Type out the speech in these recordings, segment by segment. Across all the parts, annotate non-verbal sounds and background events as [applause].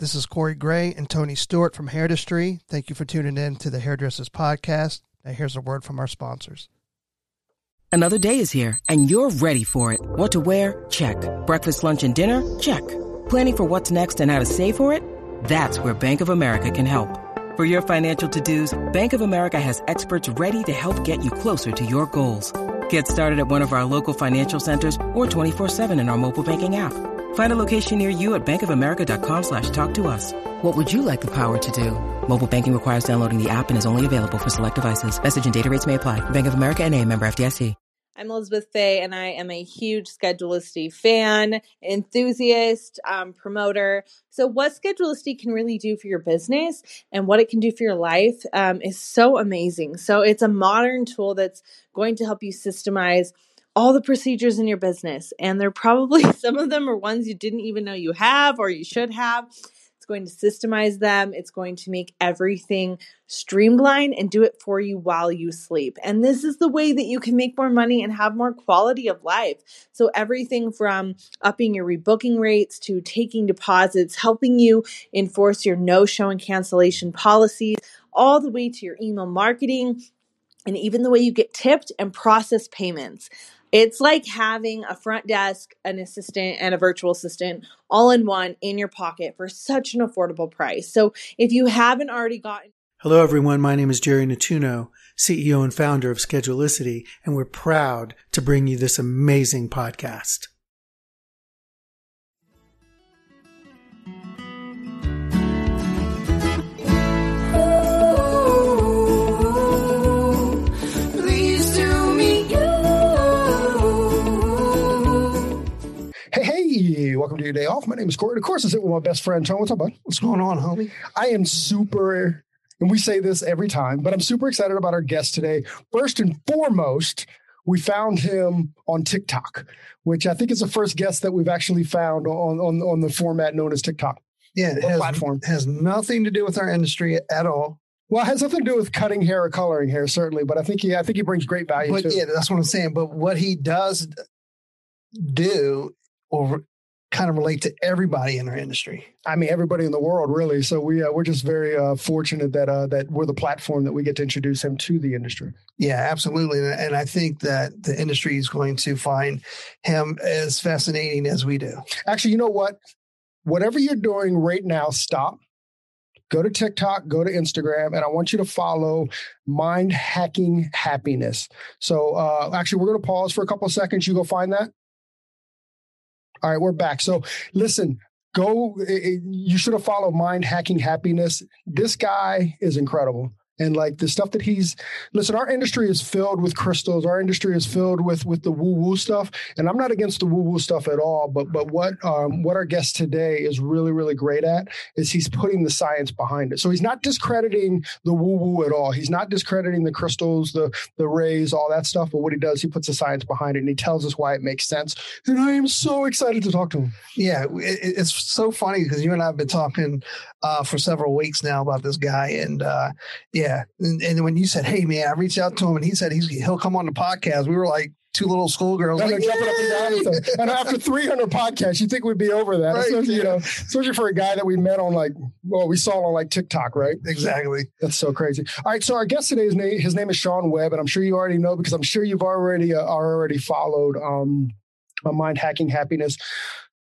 This is Corey Gray and Tony Stewart from Hairdustry. Thank you for tuning in to the Hairdressers Podcast. Now, here's a word from our sponsors. Another day is here, and you're ready for it. What to wear? Check. Breakfast, lunch, and dinner? Check. Planning for what's next and how to save for it? That's where Bank of America can help. For your financial to dos, Bank of America has experts ready to help get you closer to your goals. Get started at one of our local financial centers or 24-7 in our mobile banking app. Find a location near you at bankofamerica.com slash talk to us. What would you like the power to do? Mobile banking requires downloading the app and is only available for select devices. Message and data rates may apply. Bank of America and a member FDIC. I'm Elizabeth Fay, and I am a huge Schedulicity fan, enthusiast, um, promoter. So, what Schedulicity can really do for your business and what it can do for your life um, is so amazing. So, it's a modern tool that's going to help you systemize all the procedures in your business. And they're probably [laughs] some of them are ones you didn't even know you have or you should have. It's going to systemize them. It's going to make everything streamline and do it for you while you sleep. And this is the way that you can make more money and have more quality of life. So, everything from upping your rebooking rates to taking deposits, helping you enforce your no show and cancellation policies, all the way to your email marketing and even the way you get tipped and process payments. It's like having a front desk, an assistant, and a virtual assistant all in one in your pocket for such an affordable price. So if you haven't already gotten Hello, everyone. My name is Jerry Nettuno, CEO and founder of Schedulicity, and we're proud to bring you this amazing podcast. Welcome to your day off. My name is Corey. Of course, I sit with my best friend, Tony. What's up, bud? What's going on, homie? I am super, and we say this every time, but I'm super excited about our guest today. First and foremost, we found him on TikTok, which I think is the first guest that we've actually found on, on, on the format known as TikTok. Yeah, it has, platform? has nothing to do with our industry at all. Well, it has nothing to do with cutting hair or coloring hair, certainly, but I think he, I think he brings great value But yeah, that's what I'm saying. But what he does do will kind of relate to everybody in our industry. I mean, everybody in the world, really. So we, uh, we're just very uh, fortunate that uh, that we're the platform that we get to introduce him to the industry. Yeah, absolutely. And, and I think that the industry is going to find him as fascinating as we do. Actually, you know what? Whatever you're doing right now, stop. Go to TikTok, go to Instagram, and I want you to follow Mind Hacking Happiness. So, uh, actually, we're going to pause for a couple of seconds. You go find that. All right, we're back. So, listen, go. eh, eh, You should have followed Mind Hacking Happiness. This guy is incredible. And like the stuff that he's listen, our industry is filled with crystals. Our industry is filled with with the woo woo stuff. And I'm not against the woo woo stuff at all. But but what um, what our guest today is really really great at is he's putting the science behind it. So he's not discrediting the woo woo at all. He's not discrediting the crystals, the the rays, all that stuff. But what he does, he puts the science behind it, and he tells us why it makes sense. And I am so excited to talk to him. Yeah, it, it- it's so funny because you and I have been talking uh, for several weeks now about this guy, and uh, yeah, and, and when you said, "Hey, man," I reached out to him, and he said he's he'll come on the podcast. We were like two little schoolgirls, And like, jumping up and down. And after 300 podcasts, you think we'd be over that, Right, especially, you know, especially for a guy that we met on like, well, we saw on like TikTok, right? exactly. That's so crazy. All right, so our guest today, his name, his name is Sean Webb, and I'm sure you already know because I'm sure you've already uh, already followed um, Mind Hacking Happiness.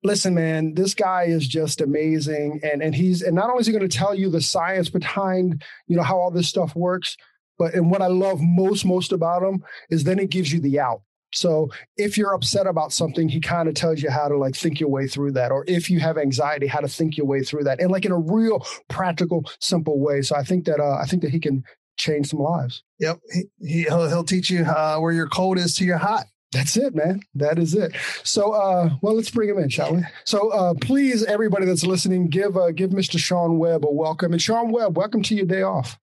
Listen, man, this guy is just amazing, and and he's and not only is he going to tell you the science behind you know how all this stuff works, but and what I love most most about him is then he gives you the out. So if you're upset about something, he kind of tells you how to like think your way through that, or if you have anxiety, how to think your way through that, and like in a real practical, simple way. So I think that uh, I think that he can change some lives. Yep, he, he he'll, he'll teach you uh, where your cold is to your hot. That's it, man. That is it. So, uh, well, let's bring him in, shall we? So, uh, please, everybody that's listening, give uh, give Mr. Sean Webb a welcome. And Sean Webb, welcome to your day off.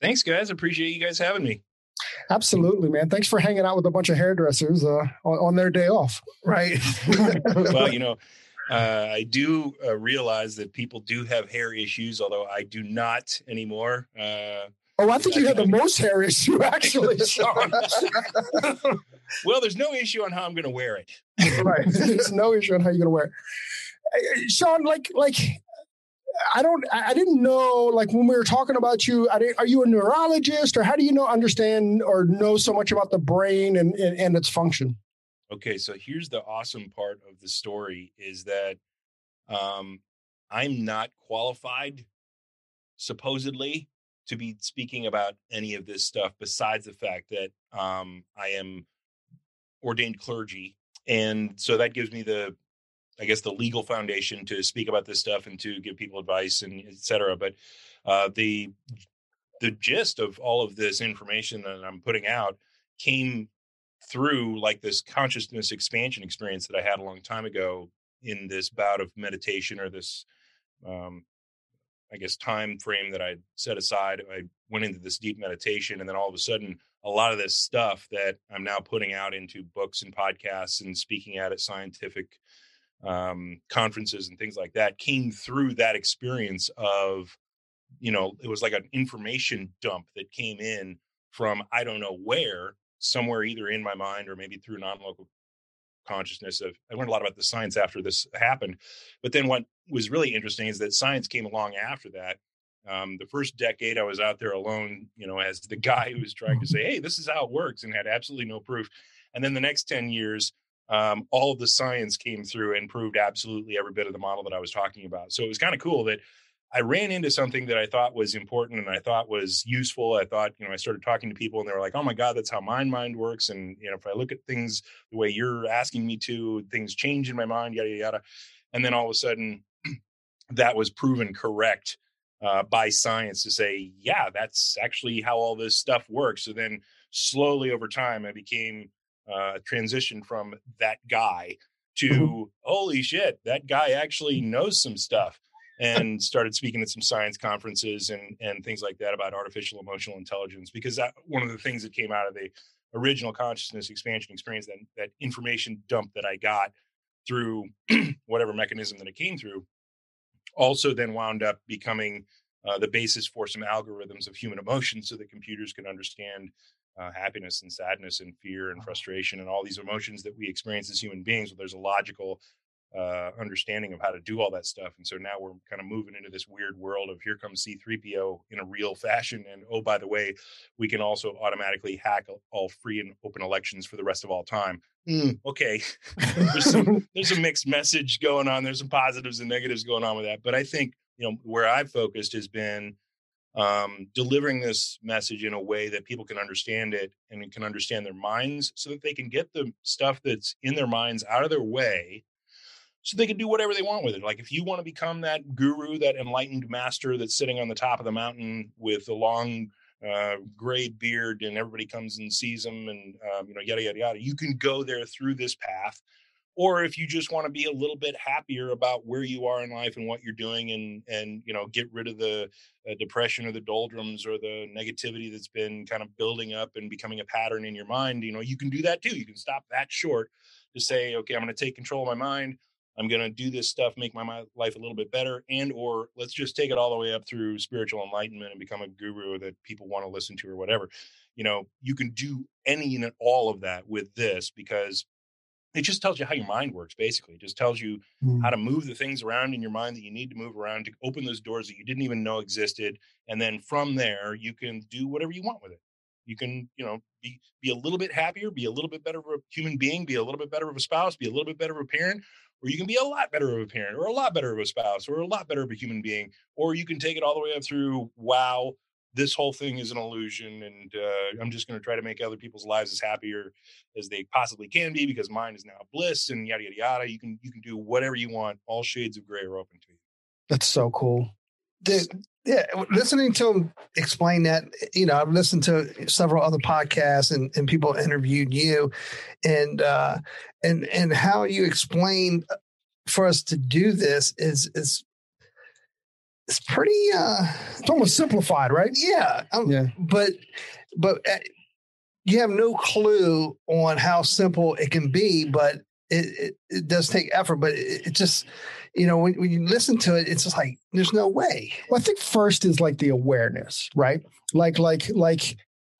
Thanks, guys. Appreciate you guys having me. Absolutely, man. Thanks for hanging out with a bunch of hairdressers uh, on, on their day off. Right. [laughs] [laughs] well, you know, uh, I do uh, realize that people do have hair issues, although I do not anymore. Uh, Oh, I think you had the [laughs] most hair issue, actually, [laughs] Sean. [laughs] well, there's no issue on how I'm going to wear it. right. There's no issue on how you're going to wear it. Sean, like, like, I don't. I didn't know. Like when we were talking about you, are you a neurologist, or how do you know, understand, or know so much about the brain and and, and its function? Okay, so here's the awesome part of the story: is that um, I'm not qualified, supposedly, to be speaking about any of this stuff. Besides the fact that um, I am ordained clergy, and so that gives me the I guess the legal foundation to speak about this stuff and to give people advice and et cetera. But uh, the the gist of all of this information that I'm putting out came through like this consciousness expansion experience that I had a long time ago in this bout of meditation or this um, I guess time frame that I set aside. I went into this deep meditation, and then all of a sudden, a lot of this stuff that I'm now putting out into books and podcasts and speaking at at scientific um, conferences and things like that came through that experience of you know it was like an information dump that came in from i don't know where somewhere either in my mind or maybe through non-local consciousness of i learned a lot about the science after this happened but then what was really interesting is that science came along after that um, the first decade i was out there alone you know as the [laughs] guy who was trying to say hey this is how it works and had absolutely no proof and then the next 10 years um, all of the science came through and proved absolutely every bit of the model that I was talking about. So it was kind of cool that I ran into something that I thought was important and I thought was useful. I thought, you know, I started talking to people and they were like, "Oh my God, that's how my mind works." And you know, if I look at things the way you're asking me to, things change in my mind, yada yada. And then all of a sudden, [clears throat] that was proven correct uh, by science to say, yeah, that's actually how all this stuff works. So then, slowly over time, I became uh, transition from that guy to mm-hmm. holy shit, that guy actually knows some stuff and started speaking at some science conferences and and things like that about artificial emotional intelligence because that one of the things that came out of the original consciousness expansion experience that that information dump that I got through [clears throat] whatever mechanism that it came through also then wound up becoming uh, the basis for some algorithms of human emotion so that computers can understand uh, happiness and sadness and fear and frustration and all these emotions that we experience as human beings. Well, there's a logical uh, understanding of how to do all that stuff. And so now we're kind of moving into this weird world of here comes C3PO in a real fashion. And oh, by the way, we can also automatically hack all free and open elections for the rest of all time. Mm, okay. [laughs] [laughs] there's, some, there's a mixed message going on. There's some positives and negatives going on with that. But I think, you know, where I've focused has been um, delivering this message in a way that people can understand it and can understand their minds so that they can get the stuff that's in their minds out of their way so they can do whatever they want with it. Like if you want to become that guru, that enlightened master that's sitting on the top of the mountain with a long uh, gray beard and everybody comes and sees him and, um, you know, yada, yada, yada, you can go there through this path. Or if you just want to be a little bit happier about where you are in life and what you're doing and and you know get rid of the uh, depression or the doldrums or the negativity that's been kind of building up and becoming a pattern in your mind you know you can do that too. You can stop that short to say okay i'm going to take control of my mind i'm going to do this stuff make my life a little bit better and or let's just take it all the way up through spiritual enlightenment and become a guru that people want to listen to or whatever. You know you can do any and all of that with this because it just tells you how your mind works basically. It just tells you mm. how to move the things around in your mind that you need to move around to open those doors that you didn't even know existed and then from there you can do whatever you want with it. You can you know be be a little bit happier be a little bit better of a human being be a little bit better of a spouse be a little bit better of a parent or you can be a lot better of a parent or a lot better of a spouse or a lot better of a human being or you can take it all the way up through wow this whole thing is an illusion and uh, i'm just going to try to make other people's lives as happier as they possibly can be because mine is now bliss and yada yada yada. You can you can do whatever you want. All shades of gray are open to you. That's so cool. The, yeah listening to him explain that you know i've listened to several other podcasts and, and people interviewed you and uh and and how you explained uh, for us to do this is is it's pretty uh it's almost simplified right? Yeah um, yeah. but but uh, you have no clue on how simple it can be but it, it, it does take effort but it, it just you know when, when you listen to it it's just like there's no way well i think first is like the awareness right like like like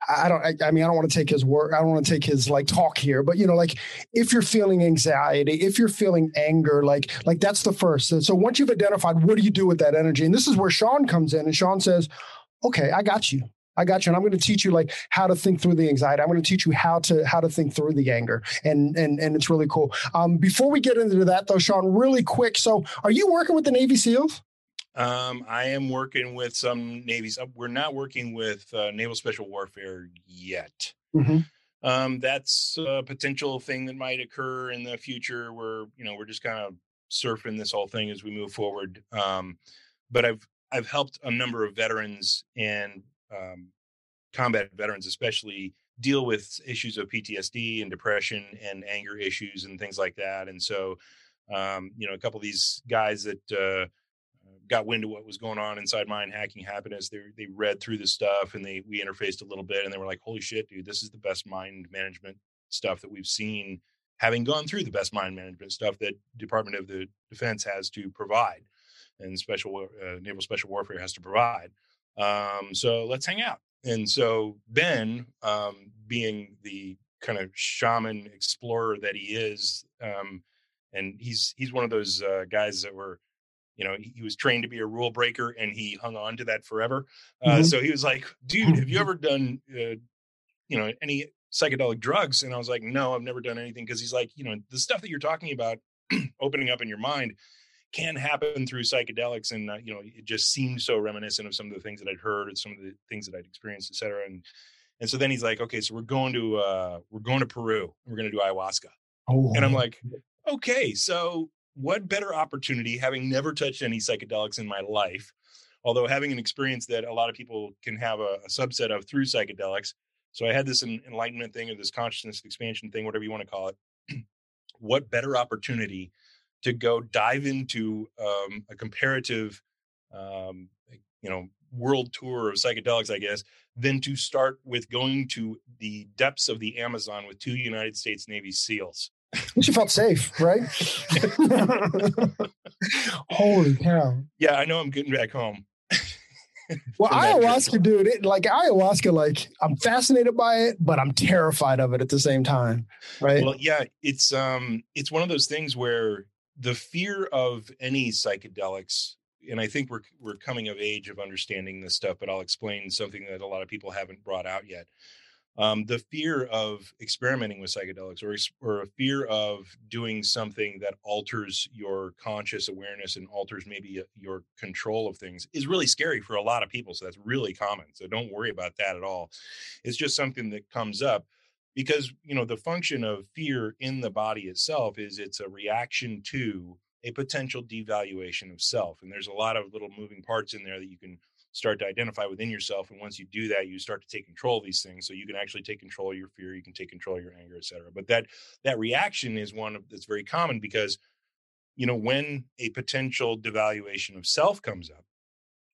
I don't, I, I mean, I don't want to take his work. I don't want to take his like talk here, but you know, like if you're feeling anxiety, if you're feeling anger, like, like that's the first. And so once you've identified, what do you do with that energy? And this is where Sean comes in and Sean says, okay, I got you. I got you. And I'm going to teach you like how to think through the anxiety. I'm going to teach you how to, how to think through the anger. And, and, and it's really cool. Um, before we get into that though, Sean, really quick. So are you working with the Navy SEALs? Um, I am working with some navies. Uh, we're not working with uh, naval special warfare yet. Mm-hmm. Um, that's a potential thing that might occur in the future. Where you know we're just kind of surfing this whole thing as we move forward. Um, but I've I've helped a number of veterans and um, combat veterans, especially, deal with issues of PTSD and depression and anger issues and things like that. And so, um, you know, a couple of these guys that uh, got wind of what was going on inside mind hacking happiness they, they read through the stuff and they we interfaced a little bit and they were like holy shit dude this is the best mind management stuff that we've seen having gone through the best mind management stuff that department of the defense has to provide and special uh, naval special warfare has to provide um, so let's hang out. And so ben um, being the kind of shaman explorer that he is um, and he's he's one of those uh, guys that were you know he, he, was trained to be a rule breaker and he hung on to that forever. Uh, mm-hmm. so he was like dude have you [laughs] ever done uh, you know any psychedelic drugs? And i was like no i've never done anything. Because he's like you know the stuff that you're talking about [clears throat] opening up in your mind can happen through psychedelics and uh, you know it just seemed so reminiscent of some of the things that i'd heard and some of the things that i'd experienced et cetera and and so then he's like okay so we're going to uh we're going to peru we're going to do ayahuasca oh. and i'm like okay so what better opportunity having never touched any psychedelics in my life although having an experience that a lot of people can have a, a subset of through psychedelics so i had this enlightenment thing or this consciousness expansion thing whatever you want to call it [clears throat] what better opportunity to go dive into um, a comparative um, you know world tour of psychedelics i guess than to start with going to the depths of the amazon with two united states navy seals you felt safe, right? [laughs] Holy cow! Yeah, I know. I'm getting back home. [laughs] well, ayahuasca, dude, it, like ayahuasca, like I'm fascinated by it, but I'm terrified of it at the same time, right? Well, yeah, it's um, it's one of those things where the fear of any psychedelics, and I think we're we're coming of age of understanding this stuff, but I'll explain something that a lot of people haven't brought out yet. Um, the fear of experimenting with psychedelics or, or a fear of doing something that alters your conscious awareness and alters maybe your control of things is really scary for a lot of people so that's really common so don't worry about that at all. It's just something that comes up because you know the function of fear in the body itself is it's a reaction to a potential devaluation of self and there's a lot of little moving parts in there that you can start to identify within yourself and once you do that you start to take control of these things so you can actually take control of your fear you can take control of your anger etc but that that reaction is one that's very common because you know when a potential devaluation of self comes up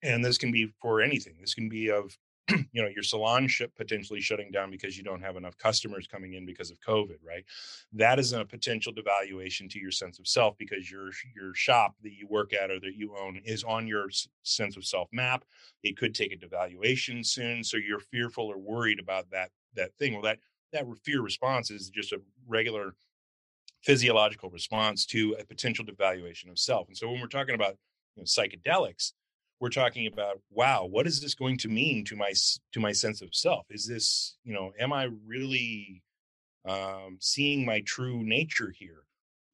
and this can be for anything this can be of [clears throat] you know your salon potentially shutting down because you don't have enough customers coming in because of covid right? That is a potential devaluation to your sense of self because your your shop that you work at or that you own is on your sense of self map. It could take a devaluation soon so you're fearful or worried about that that thing. Well that that fear response is just a regular physiological response to a potential devaluation of self. And so when we're talking about you know, psychedelics we're talking about wow what is this going to mean to my to my sense of self? Is this you know am i really um, seeing my true nature here?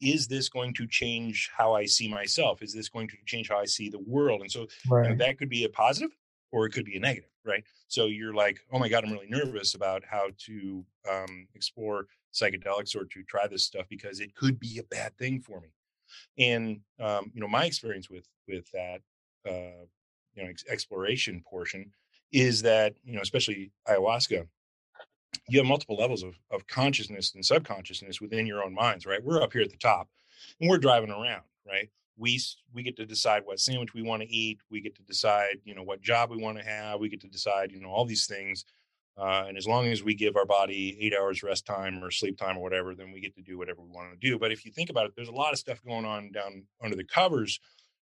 Is this going to change how i see myself? Is this going to change how i see the world? And so right. you know, that could be a positive or it could be a negative right? So you're like oh my god i'm really nervous about how to um, explore psychedelics or to try this stuff because it could be a bad thing for me. And um, you know my experience with with that uh, you know ex- exploration portion is that you know especially ayahuasca you have multiple levels of, of consciousness and subconsciousness within your own minds right? We're up here at the top and we're driving around right? We we get to decide what sandwich we want to eat we get to decide you know what job we want to have we get to decide you know all these things uh, and as long as we give our body eight hours rest time or sleep time or whatever then we get to do whatever we want to do. But if you think about it there's a lot of stuff going on down under the covers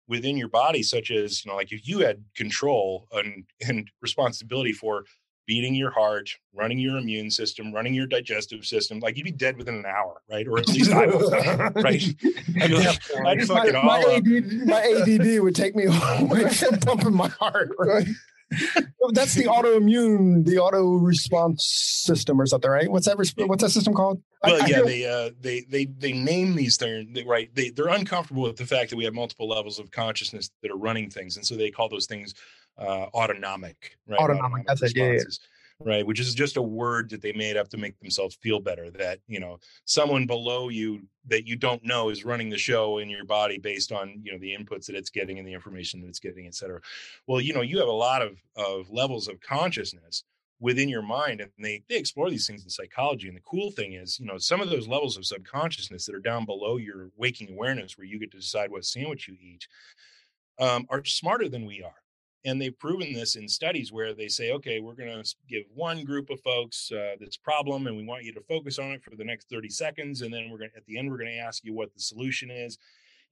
within your body, such as, you know, like if you had control and, and responsibility for beating your heart, running your immune system, running your digestive system. Like you'd be dead within an hour, right? Or at least I would, right? I'd, like, I'd fucking my, all my, up. ADD, my ADD would take me [laughs] away from pumping my heart. Right? [laughs] That's the autoimmune, the auto response system or something, right? What's that? What's that system called? Well, I yeah, they uh, they they they name these things right. They they're uncomfortable with the fact that we have multiple levels of consciousness that are running things, and so they call those things uh, autonomic. Right, Autonomic, that's it, yeah, yeah. Right, which is just a word that they made up to make themselves feel better. That you know someone below you that you don't know is running the show in your body based on you know the inputs that it's getting and the information that it's getting, et cetera. Well, you know you have a lot of of levels of consciousness within your mind and they, they explore these things in psychology and the cool thing is you know some of those levels of subconsciousness that are down below your waking awareness where you get to decide what sandwich you eat um, are smarter than we are and they've proven this in studies where they say okay we're going to give one group of folks uh, this problem and we want you to focus on it for the next 30 seconds and then we're going to at the end we're going to ask you what the solution is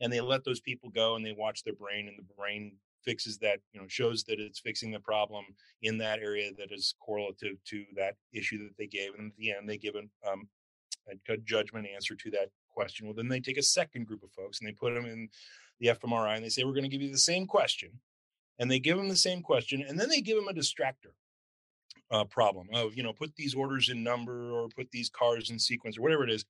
and they let those people go and they watch their brain and the brain fixes that you know shows that it's fixing the problem in that area that is correlative to that issue that they gave and at the end they give an, um, a judgment answer to that question. Well then they take a second group of folks and they put them in the fMRI and they say we're going to give you the same question and they give them the same question and then they give them a distractor uh, problem of you know put these orders in number or put these cars in sequence or whatever it is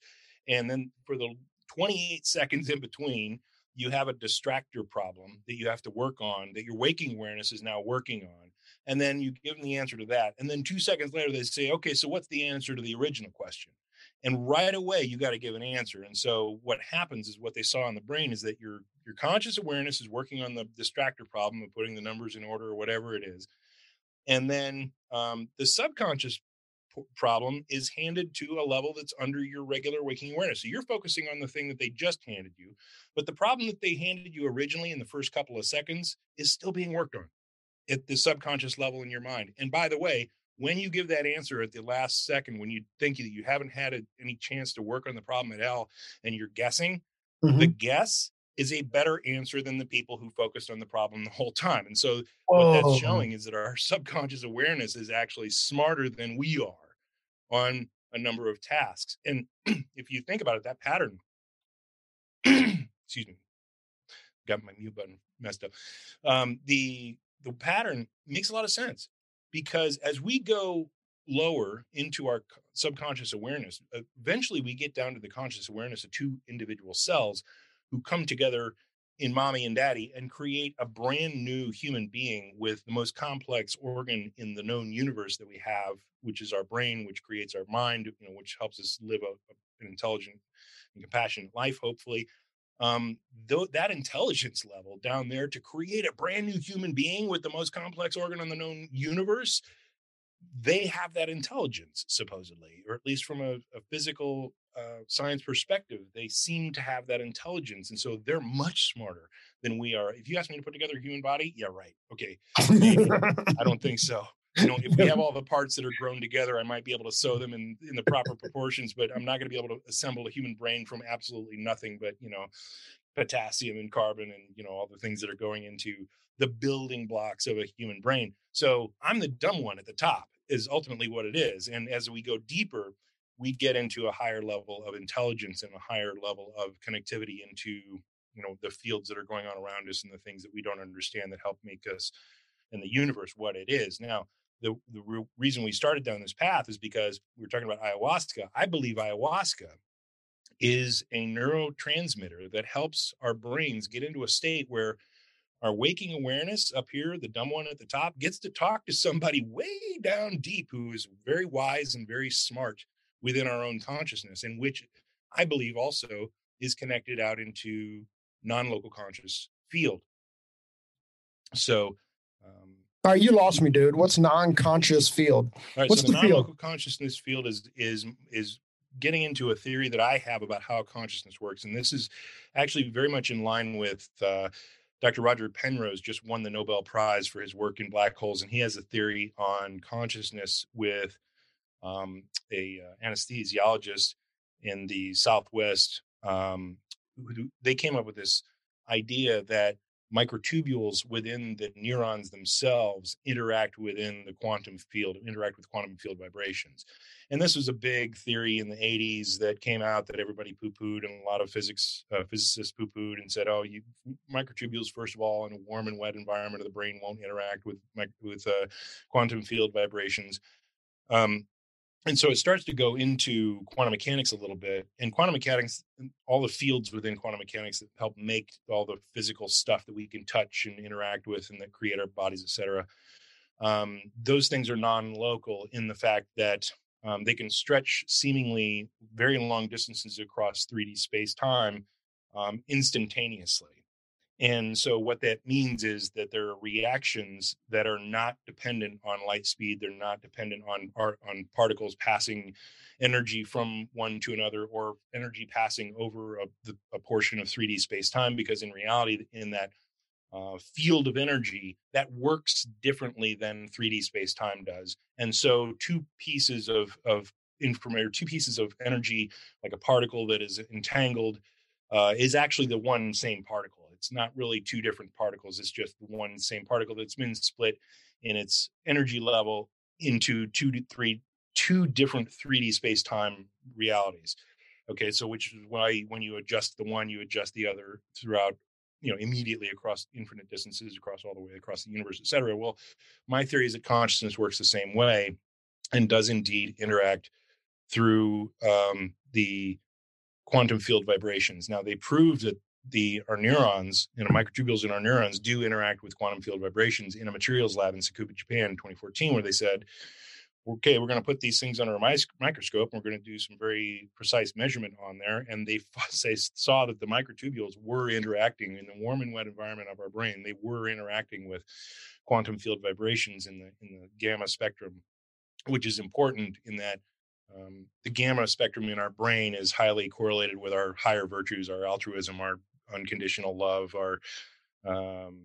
and then for the 28 seconds in between you have a distractor problem that you have to work on that your waking awareness is now working on and then you give them the answer to that and then two seconds later they say okay so what's the answer to the original question and right away you got to give an answer and so what happens is what they saw in the brain is that your your conscious awareness is working on the distractor problem of putting the numbers in order or whatever it is and then um, the subconscious p- problem is handed to a level that's under your regular waking awareness so you're focusing on the thing that they just handed you but the problem that they handed you originally in the first couple of seconds is still being worked on at the subconscious level in your mind. And by the way, when you give that answer at the last second, when you think that you haven't had a, any chance to work on the problem at all and you're guessing, the guess is a better answer than the people who focused on the problem the whole time. And so what that's showing is that our [laughs] subconscious awareness is actually smarter than we are on a number of tasks. And [clears throat] if you think about it, that pattern, [clears throat] excuse me, got my mute button messed up. Um, the the pattern makes a lot of sense because as we go lower into our subconscious awareness, eventually we get down to the conscious awareness of two individual cells who come together in mommy and daddy and create a brand new human being with the most complex organ in the known universe that we have, which is our brain, which creates our mind, you know, which helps us live a, an intelligent and compassionate life, hopefully. Um, though that intelligence level down there to create a brand new human being with the most complex organ on the known universe, they have that intelligence supposedly, or at least from a, a physical uh, science perspective, they seem to have that intelligence, and so they're much smarter than we are. If you ask me to put together a human body, yeah, right, okay. I don't think so. You know, if we have [laughs] all the parts that are grown together, I might be able to sew them in in the proper proportions, but I'm not going to be able to assemble a human brain from absolutely nothing but you know potassium and carbon and you know all the things that are going into the building blocks of a human brain. So I'm the dumb one at the top is ultimately what it is. And as we go deeper, we get into a higher level of intelligence and a higher level of connectivity into you know the fields that are going on around us and the things that we don't understand that help make us and the universe what it is. Now, the the re- reason we started down this path is because we were talking about ayahuasca. I believe ayahuasca is a neurotransmitter that helps our brains get into a state where our waking awareness up here, the dumb one at the top, gets to talk to somebody way down deep who is very wise and very smart within our own consciousness, and which I believe also is connected out into non-local conscious field. So, All right, you lost me, dude. What's non-conscious field? all right, What's so the, the field? consciousness field is is is getting into a theory that I have about how consciousness works, and this is actually very much in line with uh, Dr. Roger Penrose. Just won the Nobel Prize for his work in black holes, and he has a theory on consciousness with um, a uh, anesthesiologist in the Southwest. Um, who- they came up with this idea that microtubules within the neurons themselves interact within the quantum field, interact with quantum field vibrations. And this was a big theory in the 80s that came out that everybody poo pooed, and a lot of physics uh, physicists poo pooed and said, oh, you, microtubules, first of all, in a warm and wet environment of the brain won't interact with, with uh, quantum field vibrations. Um, and so it starts to go into quantum mechanics a little bit and quantum mechanics all the fields within quantum mechanics that help make all the physical stuff that we can touch and interact with and that create our bodies etc um, those things are non-local in the fact that um, they can stretch seemingly very long distances across 3d space time um, instantaneously and so what that means is that there are reactions that are not dependent on light speed. They're not dependent on on particles passing energy from one to another or energy passing over a, a portion of 3D space time. Because in reality, in that uh, field of energy, that works differently than 3D space time does. And so two pieces of of information, two pieces of energy, like a particle that is entangled, uh, is actually the one same particle it's not really two different particles. It's just one same particle that's been split in its energy level into two to three, two different 3D space time realities. Okay, so which is why when you adjust the one, you adjust the other throughout, you know, immediately across infinite distances, across all the way across the universe, et cetera. Well, my theory is that consciousness works the same way and does indeed interact through um, the quantum field vibrations. Now, they proved that the our neurons, you know, microtubules in our neurons do interact with quantum field vibrations in a materials lab in Tsukuba, Japan in 2014, where they said, okay, we're going to put these things under a microscope and we're going to do some very precise measurement on there. And they, [laughs] they saw that the microtubules were interacting in the warm and wet environment of our brain. They were interacting with quantum field vibrations in the, in the gamma spectrum, which is important in that um, the gamma spectrum in our brain is highly correlated with our higher virtues, our altruism, our unconditional love, our um,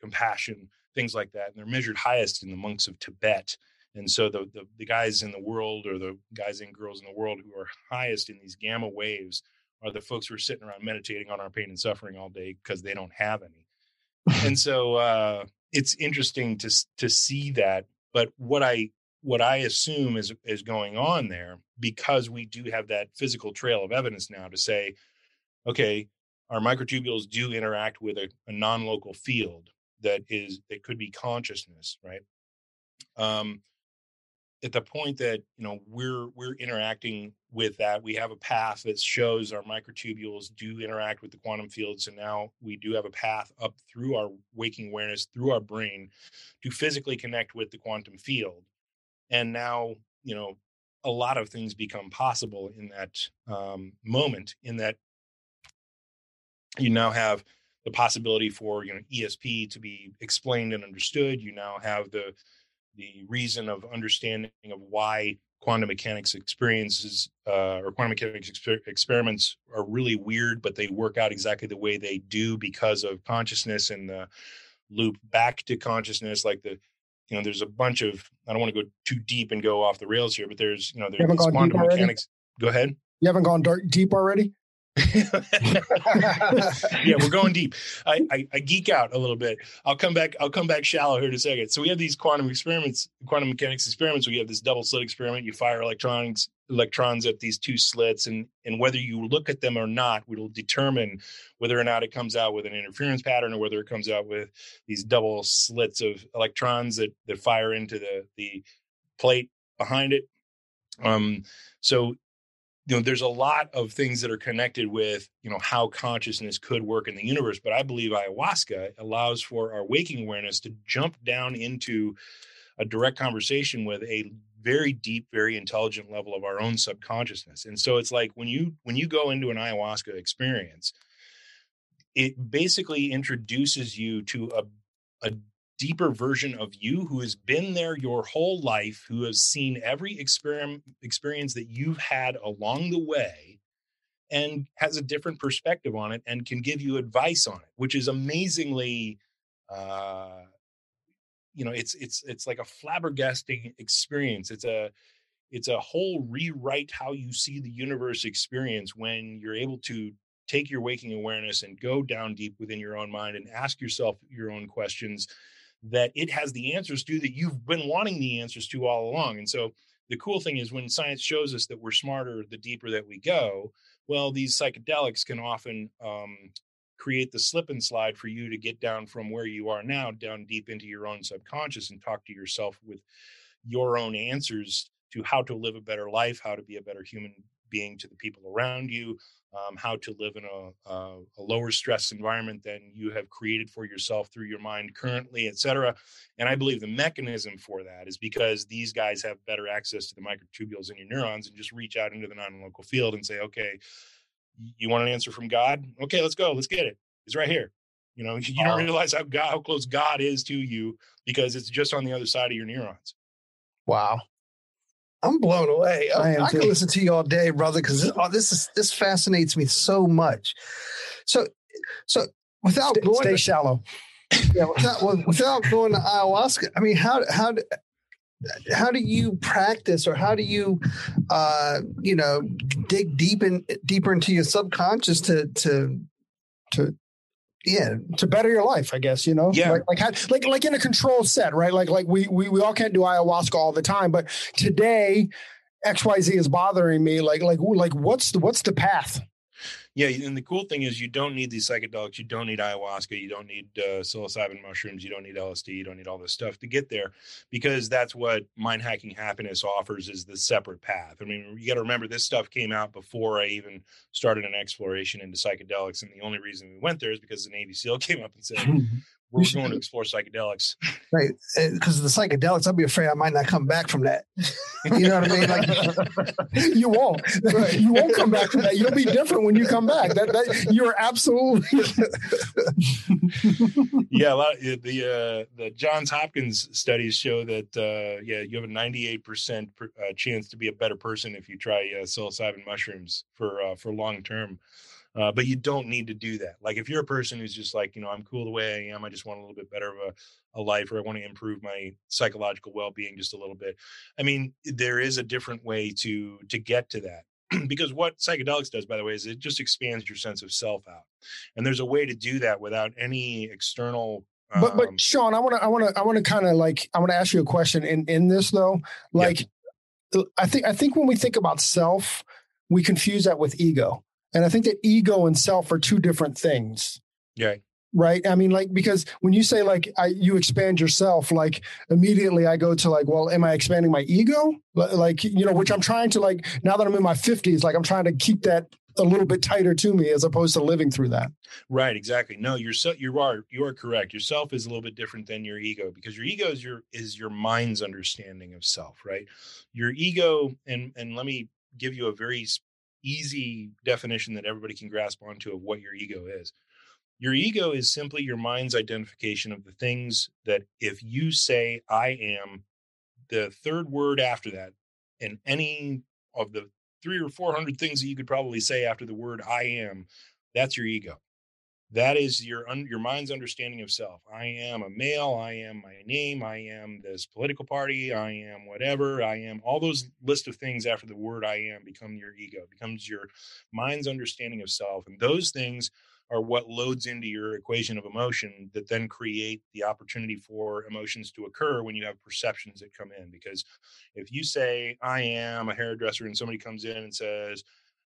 compassion, things like that. And they're measured highest in the monks of Tibet. And so the, the, the guys in the world, or the guys and girls in the world who are highest in these gamma waves, are the folks who are sitting around meditating on our pain and suffering all day because they don't have any. and [laughs] so uh, it's interesting to to see that. But what I what I assume is is going on there because we do have that physical trail of evidence now to say, okay, our microtubules do interact with a, a non-local field that is that could be consciousness right? Um at the point that you know we're we're interacting with that we have a path that shows our microtubules do interact with the quantum field so now we do have a path up through our waking awareness through our brain to physically connect with the quantum field. And now you know a lot of things become possible in that um, moment in that you now have the possibility for you know ESP to be explained and understood. You now have the the reason of understanding of why quantum mechanics experiences uh, or quantum mechanics exper- experiments are really weird, but they work out exactly the way they do because of consciousness and the loop back to consciousness. Like the you know, there's a bunch of I don't want to go too deep and go off the rails here, but there's you know there's quantum mechanics. Go ahead. You haven't gone dark, deep already. [laughs] yeah, we're going deep. I, I, I, geek out a little bit. I'll come back. I'll come back shallow here in a second. So we have these quantum experiments, quantum mechanics experiments. We have this double slit experiment. You fire electrons electrons at these two slits, and and whether you look at them or not, will determine whether or not it comes out with an interference pattern or whether it comes out with these double slits of electrons that that fire into the the plate behind it. Um, so you know there's a lot of things that are connected with you know how consciousness could work in the universe but i believe ayahuasca allows for our waking awareness to jump down into a direct conversation with a very deep very intelligent level of our own subconsciousness. And so it's like when you when you go into an ayahuasca experience it basically introduces you to a, a deeper version of you who has been there your whole life, who has seen every experience that you've had along the way and has a different perspective on it and can give you advice on it, which is amazingly uh you know it's it's it's like a flabbergasting experience. It's a it's a whole rewrite how you see the universe experience when you're able to take your waking awareness and go down deep within your own mind and ask yourself your own questions that it has the answers to that you've been wanting the answers to all along. And so the cool thing is when science shows us that we're smarter the deeper that we go, well, these psychedelics can often um, create the slip and slide for you to get down from where you are now down deep into your own subconscious and talk to yourself with your own answers to how to live a better life, how to be a better human being to the people around you, um, how to live in a, a, a, lower stress environment than you have created for yourself through your mind currently, et cetera. And I believe the mechanism for that is because these guys have better access to the microtubules in your neurons and just reach out into the non-local field and say, okay, you want an answer from God? Okay, let's go. Let's get it. It's right here. You know, [laughs] you don't realize how God, how close God is to you because it's just on the other side of your neurons. Wow. I'm blown away. I, I, I can listen to you all day, brother, because this, oh, this is this fascinates me so much. So, so without stay, going stay to, shallow, yeah, without without going to ayahuasca, I mean, how how how do you practice, or how do you, uh, you know, dig deep in deeper into your subconscious to to to yeah to better your life i guess you know? Yeah. Like like like, like in a control set right? Like like we, we we all can't do ayahuasca all the time but today xyz is bothering me like like like what's the what's the path yeah, and the cool thing is you don't need these psychedelics. You don't need ayahuasca. You don't need uh, psilocybin mushrooms. You don't need LSD. You don't need all this stuff to get there, because that's what mind hacking happiness offers is the separate path. I mean, you got to remember this stuff came out before I even started an exploration into psychedelics, and the only reason we went there is because the Navy SEAL [laughs] came up and said, [laughs] we're going to explore psychedelics. Right. Because the psychedelics, I'd be afraid I might not come back from that. You know what I mean? Like [laughs] you won't. Right. You won't come back from that. You'll be different when you come back. That, that you're absolutely [laughs] Yeah, a lot of, the uh, the Johns Hopkins studies show that uh, yeah, you have a 98% per, uh, chance to be a better person if you try uh, psilocybin mushrooms for uh, for long term. Uh, but you don't need to do that. Like if you're a person who's just like, you know, I'm cool the way I am. I just want a little bit better of a, a life, or I want to improve my psychological well-being just a little bit. I mean, there is a different way to to get to that. [clears throat] because what psychedelics does, by the way, is it just expands your sense of self out, and there's a way to do that without any external um, but but um Sean, I want to I want to I want to kind of like I want to ask you a question in in this though. Like yeah. I think I think when we think about self, we confuse that with ego. And I think that ego and self are two different things. Yeah. Right. I mean, like, because when you say like I, you expand yourself, like immediately I go to like, well, am I expanding my ego? Like, you know, which I'm trying to like, now that I'm in my 50s, like I'm trying to keep that a little bit tighter to me as opposed to living through that. Right, exactly. No, you're so you are you are correct. Yourself is a little bit different than your ego because your ego is your is your mind's understanding of self, right? Your ego and and let me give you a very easy definition that everybody can grasp onto of what your ego is. Your ego is simply your mind's identification of the things that if you say, I am, the third word after that, and any of the three or 400 things that you could probably say after the word I am, that's your ego that is your un, your mind's understanding of self. I am a male i am my name i am this political party i am whatever i am all those mm-hmm. list of things after the word i am become your ego becomes your mind's understanding of self and those things are what loads into your equation of emotion that then create the opportunity for emotions to occur when you have perceptions that come in because if you say i am a hairdresser and somebody comes in and says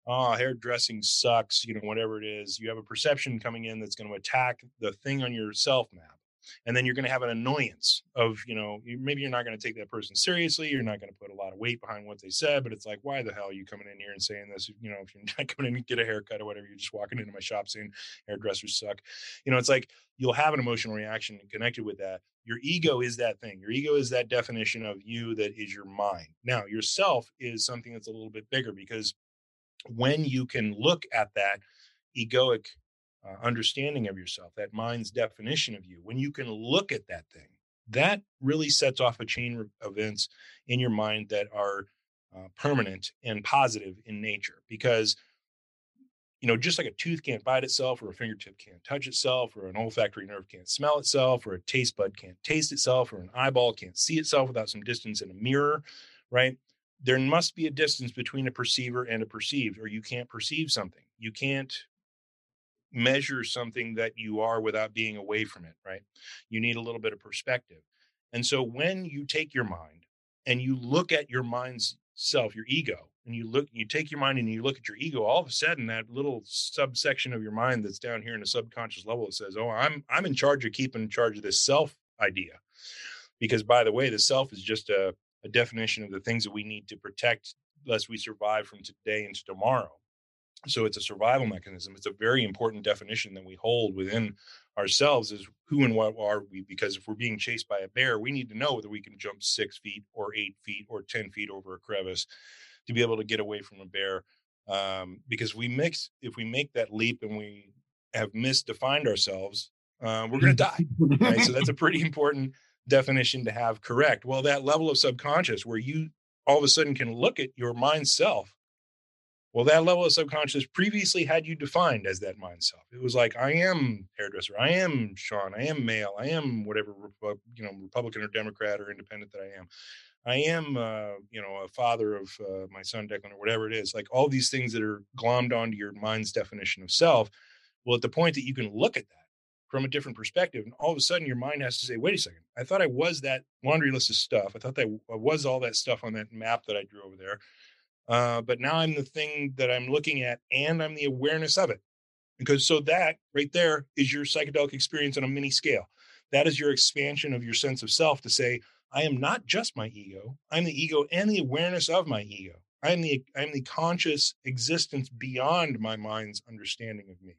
oh, hairdressing sucks, you know, whatever it is, you have a perception coming in that's going to attack the thing on your self map. And then you're going to have an annoyance of, you know, maybe you're not going to take that person seriously. You're not going to put a lot of weight behind what they said, but it's like, why the hell are you coming in here and saying this? You know, if you're [laughs] not coming in to get a haircut or whatever, you're just walking into my shop saying hairdressers suck. You know, it's like you'll have an emotional reaction connected with that. Your ego is that thing. Your ego is that definition of you that is your mind. Now, yourself is something that's a little bit bigger because when you can look at that egoic uh, understanding of yourself, that mind's definition of you, when you can look at that thing, that really sets off a chain of events in your mind that are uh, permanent and positive in nature. Because, you know, just like a tooth can't bite itself, or a fingertip can't touch itself, or an olfactory nerve can't smell itself, or a taste bud can't taste itself, or an eyeball can't see itself without some distance in a mirror, right? There must be a distance between a perceiver and a perceived, or you can't perceive something. You can't measure something that you are without being away from it, right? You need a little bit of perspective. And so when you take your mind and you look at your mind's self, your ego, and you look, you take your mind and you look at your ego, all of a sudden that little subsection of your mind that's down here in the subconscious level that says, Oh, I'm I'm in charge of keeping in charge of this self idea. Because by the way, the self is just a, a definition of the things that we need to protect lest we survive from today into tomorrow. So it's a survival mechanism. It's a very important definition that we hold within ourselves is who and what are we? Because if we're being chased by a bear, we need to know whether we can jump six feet or eight feet or 10 feet over a crevice to be able to get away from a bear. Um, because we mix, if we make that leap and we have misdefined ourselves, uh, we're going [laughs] to die. Right? so that's a pretty important definition to have correct. Well, that level of subconscious where you all of a sudden can look at your mind self well, that level of subconscious previously had you defined as that mind self. It was like, I am hairdresser, I am Sean, I am male, I am whatever you know, Republican or Democrat or independent that I am. I am, uh, you know, a father of uh, my son Declan or whatever it is. Like all these things that are glommed onto your mind's definition of self. Well, at the point that you can look at that from a different perspective, and all of a sudden your mind has to say, "Wait a second, I thought I was that laundry list of stuff. I thought that I was all that stuff on that map that I drew over there." Uh, but now I'm the thing that I'm looking at and I'm the awareness of it. Because so that right there is your psychedelic experience on a mini scale. That is your expansion of your sense of self to say, I am not just my ego. I'm the ego and the awareness of my ego. I'm the I'm the conscious existence beyond my mind's understanding of me.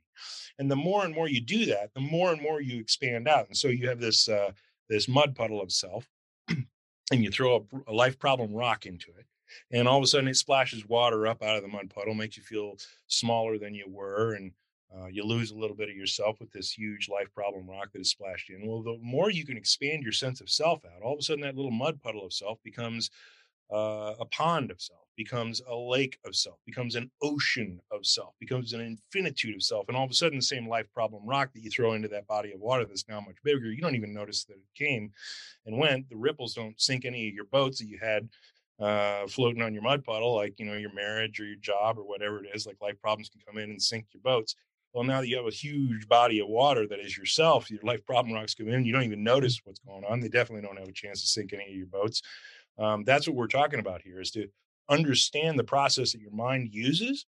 And the more and more you do that, the more and more you expand out. And so you have this uh, this mud puddle of self, [clears throat] and you throw a, a life problem rock into it, and all of a sudden it splashes water up out of the mud puddle, makes you feel smaller than you were, and uh, you lose a little bit of yourself with this huge life problem rock that is splashed in. Well, the more you can expand your sense of self out, all of a sudden that little mud puddle of self becomes uh, a pond of self, becomes a lake of self, becomes an ocean of self, becomes an infinitude of self. And all of a sudden, the same life problem rock that you throw into that body of water that's now much bigger, you don't even notice that it came and went. The ripples don't sink any of your boats that you had uh, floating on your mud puddle, like you know your marriage or your job or whatever it is. Like life problems can come in and sink your boats. Well, now that you have a huge body of water that is yourself, your life problem rocks come in, you don't even notice what's going on. They definitely don't have a chance to sink any of your boats. Um, that's what we're talking about here: is to understand the process that your mind uses,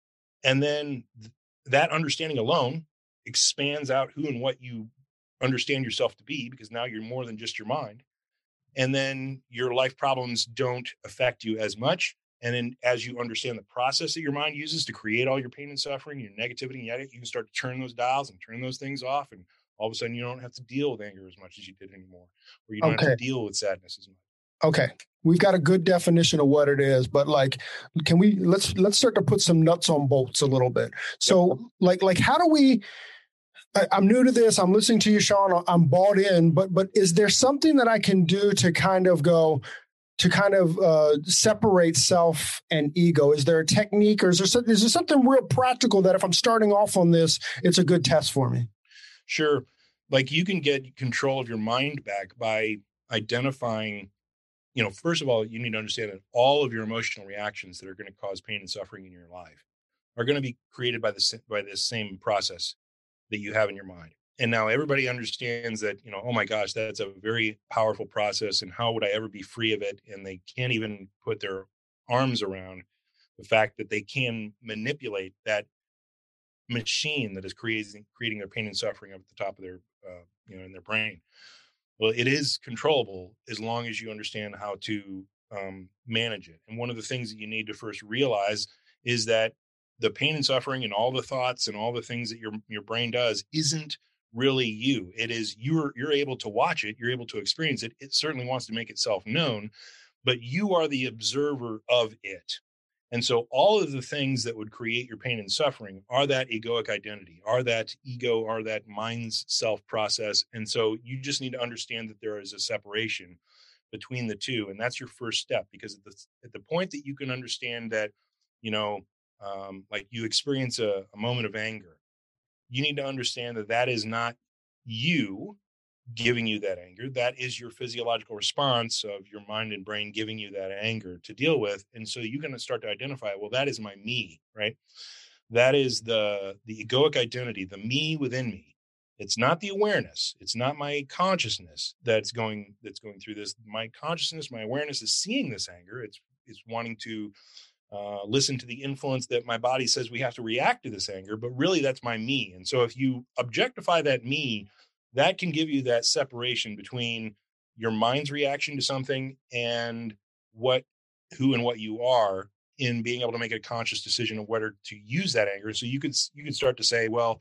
and then th- that understanding alone expands out who and what you understand yourself to be, because now you're more than just your mind and then your life problems don't affect you as much and then as you understand the process that your mind uses to create all your pain and suffering your negativity and yet you can start to turn those dials and turn those things off and all of a sudden you don't have to deal with anger as much as you did anymore or you don't okay. have to deal with sadness as much okay we've got a good definition of what it is but like can we let's let's start to put some nuts on bolts a little bit so yep. like like how do we I, am new to this. I'm listening to you, Sean. I'm bought in, but but is there something that I can do to kind of go to kind of uh, separate self and ego? Is there a technique, or is there is there something real practical that if I'm starting off on this, it's a good test for me? Sure. Like you can get control of your mind back by identifying you know, first of all, you need to understand that all of your emotional reactions that are going to cause pain and suffering in your life are going to be created by the by this same process that you have in your mind. And now everybody understands that, you know, oh my gosh, that's a very powerful process. And how would I ever be free of it? And they can't even put their arms around the fact that they can manipulate that machine that is creating creating their pain and suffering up at the top of their uh, you know in their brain well it is controllable as long as you understand how to um, manage it and one of the things that you need to first realize is that the pain and suffering and all the thoughts and all the things that your your brain does isn't really you. It is you're you're able to watch it you're able to experience it it certainly wants to make itself known but you are the observer of it and so all of the things that would create your pain and suffering are that egoic identity are that ego are that mind's self process and so you just need to understand that there is a separation between the two and that's your first step because at the, at the point that you can understand that you know um, like you experience a, a moment of anger, you need to understand that that is not you giving you that anger. That is your physiological response of your mind and brain giving you that anger to deal with. And so you're going to start to identify, well, that is my me, right? that is the the egoic identity the me within me it's not the awareness it's not my consciousness that's going that's going through this my consciousness my awareness is seeing this anger it's it's wanting to uh, listen to the influence that my body says we have to react to this anger but really that's my me and so if you objectify that me that can give you that separation between your mind's reaction to something and what who and what you are in being able to make a conscious decision of whether to use that anger. So you could you could start to say, well,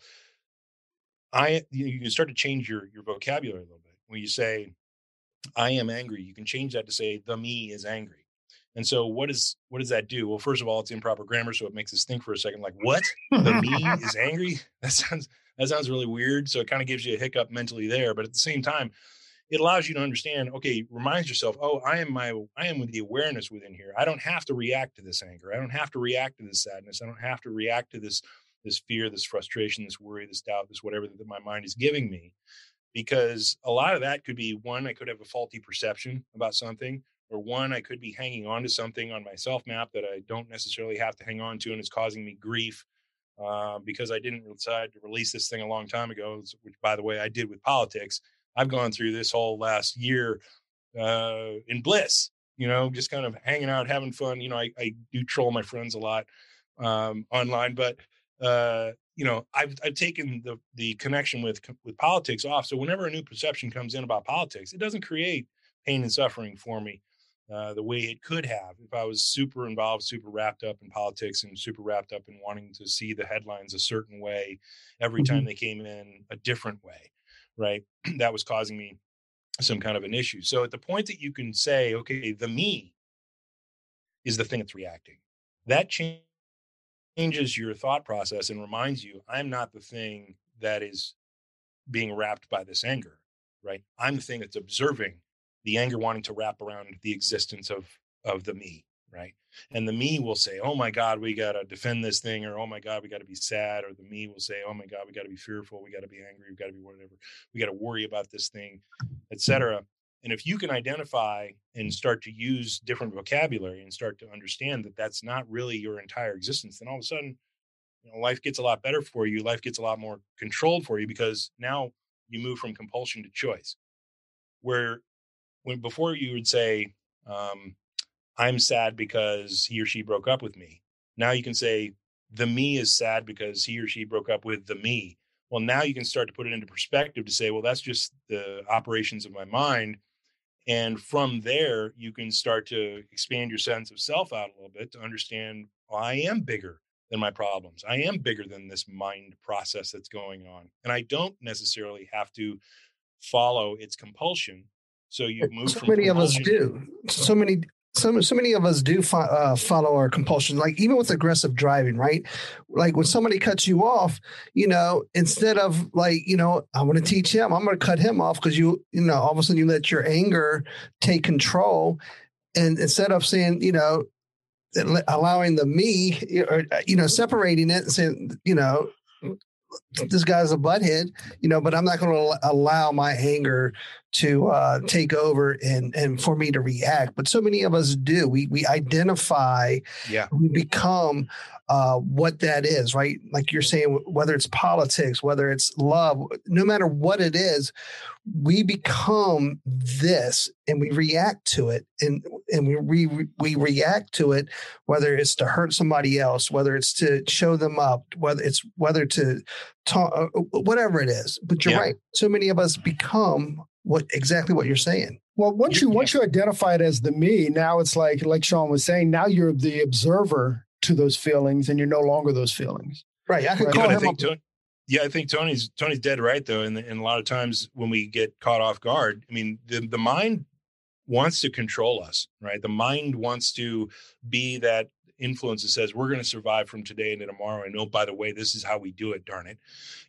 I you can start to change your your vocabulary a little bit. When you say, I am angry, you can change that to say the me is angry. And so what is what does that do? Well, first of all, it's improper grammar, so it makes us think for a second, like, what? The me [laughs] is angry? [laughs] That sounds that sounds really weird. So it kind of gives you a hiccup mentally there. But at the same time, it allows you to understand okay reminds yourself oh i am my i am with the awareness within here i don't have to react to this anger i don't have to react to this sadness i don't have to react to this this fear this frustration this worry this doubt this whatever that my mind is giving me because a lot of that could be one i could have a faulty perception about something or one i could be hanging on to something on my self map that i don't necessarily have to hang on to and it's causing me grief uh, because i didn't decide to release this thing a long time ago which by the way i did with politics I've gone through this whole last year uh, in bliss, you know, just kind of hanging out, having fun. You know, I, I do troll my friends a lot um, online, but uh, you know, I've I've taken the the connection with with politics off. So whenever a new perception comes in about politics, it doesn't create pain and suffering for me uh, the way it could have if I was super involved, super wrapped up in politics, and super wrapped up in wanting to see the headlines a certain way every time mm-hmm. they came in a different way right? [clears throat] that was causing me some kind of an issue. So at the point that you can say, okay, the me is the thing that's reacting, that changes your thought process and reminds you, I'm not the thing that is being wrapped by this anger, right? I'm the thing that's observing the anger wanting to wrap around the existence of of the me right? And the me will say, "Oh my God, we got to defend this thing," or "Oh my God, we got to be sad," or the me will say, "Oh my God, we got to be fearful, we got to be angry, we got to be whatever, we got to worry about this thing, etc." And if you can identify and start to use different vocabulary and start to understand that that's not really your entire existence, then all of a sudden, you know, life gets a lot better for you. Life gets a lot more controlled for you because now you move from compulsion to choice. Where when before you would say, um, I'm sad because he or she broke up with me. Now you can say the me is sad because he or she broke up with the me. Well, now you can start to put it into perspective to say, well, that's just the operations of my mind. And from there, you can start to expand your sense of self out a little bit to understand well, I am bigger than my problems. I am bigger than this mind process that's going on. And I don't necessarily have to follow its compulsion. So you move. So many of us do. So many so so many of us do fo- uh, follow our compulsion like even with aggressive driving right like when somebody cuts you off you know instead of like you know i want to teach him i'm going to cut him off because you you know all of a sudden you let your anger take control and instead of saying you know allowing the me or you know separating it and saying you know this guy's a butthead, you know, but I'm not going to allow my anger to uh, take over and and for me to react. But so many of us do. We we identify. Yeah. We become uh, what that is, right? Like you're saying, whether it's politics, whether it's love, no matter what it is, we become this and we react to it, and and we we we react to it, whether it's to hurt somebody else, whether it's to show them up, whether it's whether to talk, uh, whatever it is. But you're yeah. right. So many of us become what exactly what you're saying. Well, once you once you identify it as the me, now it's like like Sean was saying. Now you're the observer to those feelings and you're no longer those feelings. Right. I can right. call him. I think Tony, yeah, I think Tony's Tony's dead right though. And, and a lot of times when we get caught off guard, I mean, the, the mind wants to control us, right? The mind wants to be that influence that says we're going to survive from today into tomorrow. And oh, by the way, this is how we do it, darn it.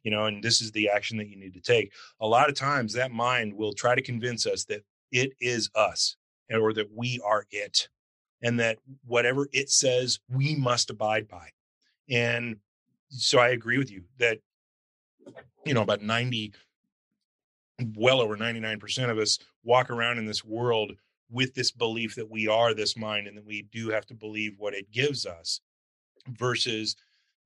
You know, and this is the action that you need to take. A lot of times that mind will try to convince us that it is us or that we are it and that whatever it says, we must abide by. And so I agree with you that, you know, about 90, well over 99% of us walk around in this world with this belief that we are this mind and that we do have to believe what it gives us versus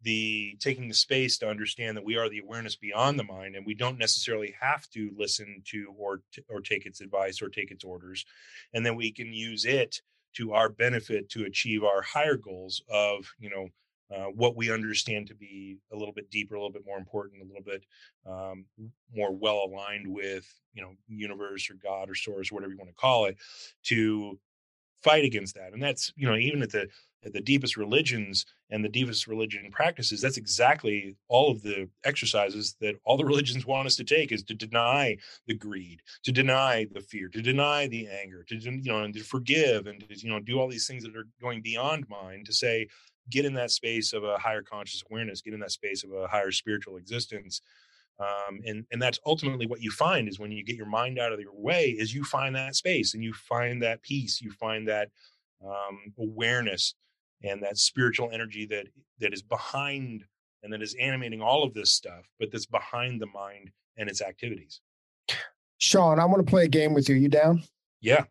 the taking the space to understand that we are the awareness beyond the mind and we don't necessarily have to listen to or or take its advice or take its orders and then we can use it to our benefit to achieve our higher goals of you know uh, what we understand to be a little bit deeper, a little bit more important, a little bit um, more well aligned with you know universe or God or source, whatever you want to call it, to fight against that. And that's you know even at the the deepest religions and the deepest religion practices, that's exactly all of the exercises that all the [laughs] religions want us to take is to deny the greed, to deny the fear, to deny the anger, to you know, and to forgive and to you know do all these things that are going beyond mind to say get in that space of a higher conscious awareness, get in that space of a higher spiritual existence. Um, and and that's ultimately what you find is when you get your mind out of your way is you find that space and you find that peace you find that um, awareness and that spiritual energy that that is behind and that is animating all of this stuff but that's behind the mind and its activities sean i want to play a game with you you down yeah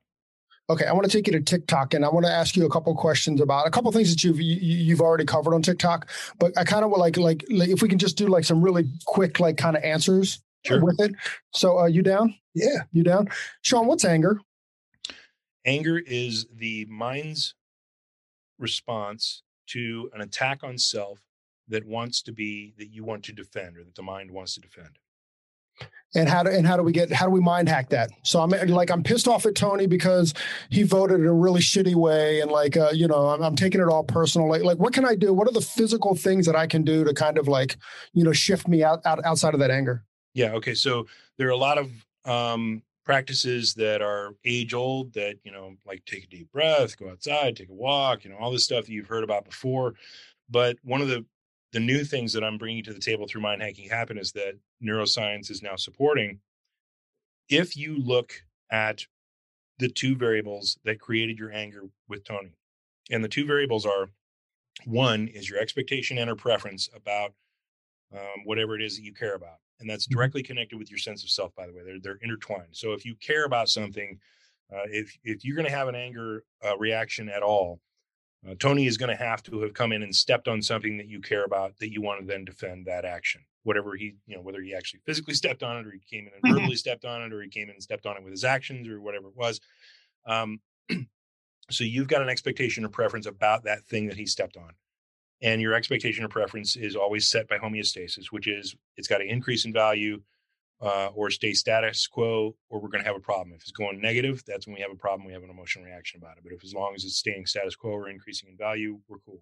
Okay, I want to take you to TikTok, and I want to ask you a couple questions about a couple things that you've you, you've already covered on TikTok. But I kind of would like, like like if we can just do like some really quick like kind of answers sure. with it. So, uh, you down? Yeah, you down? Sean, what's anger? Anger is the mind's response to an attack on self that wants to be that you want to defend or that the mind wants to defend. And how do and how do we get how do we mind hack that? So i'm like i'm pissed off at tony because he voted in a really shitty way and like uh, you know I'm, I'm, taking it all personal. Like, like what can i do? What are the physical things that i can do to kind of like you know shift me out, out outside of that anger? Yeah okay so there are a lot of um practices that are age old that you know like take a deep breath go outside take a walk you know all this stuff that you've heard about before but one of the the new things that I'm bringing to the table through mind hacking happiness that neuroscience is now supporting. If you look at the two variables that created your anger with Tony, and the two variables are one is your expectation and or preference about um, whatever it is that you care about. And that's mm-hmm. directly connected with your sense of self, by the way. They're, they're intertwined. So if you care about something, uh, if, if you're going to have an anger uh, reaction at all, uh, Tony is going to have to have come in and stepped on something that you care about that you want to then defend that action. Whatever he, you know, whether he actually physically stepped on it or he came in and mm-hmm. verbally stepped on it or he came in and stepped on it with his actions or whatever it was. Um, [clears throat] so you've got an expectation or preference about that thing that he stepped on. And your expectation or preference is always set by homeostasis, which is it's got to increase in value uh, or stay status quo, or we're going to have a problem. If it's going negative, that's when we have a problem. We have an emotional reaction about it. But if as long as it's staying status quo or increasing in value, we're cool.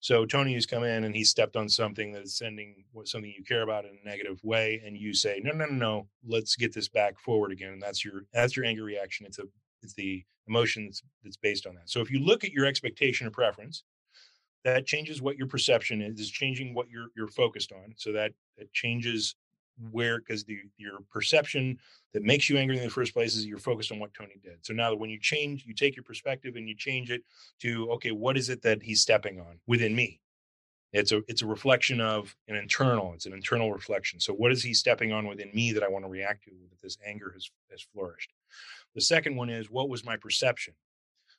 So Tony has come in and he stepped on something that's sending something you care about in a negative way, and you say, no, no, no, no, let's get this back forward again. And that's your that's your anger reaction. It's a it's the emotion that's, that's based on that. So if you look at your expectation or preference, that changes what your perception is, is changing what you're you're focused on. So that it changes where because the your perception that makes you angry in the first place is you're focused on what Tony did. So now that when you change, you take your perspective and you change it to okay, what is it that he's stepping on within me? It's a it's a reflection of an internal. It's an internal reflection. So what is he stepping on within me that I want to react to that this anger has has flourished? The second one is what was my perception?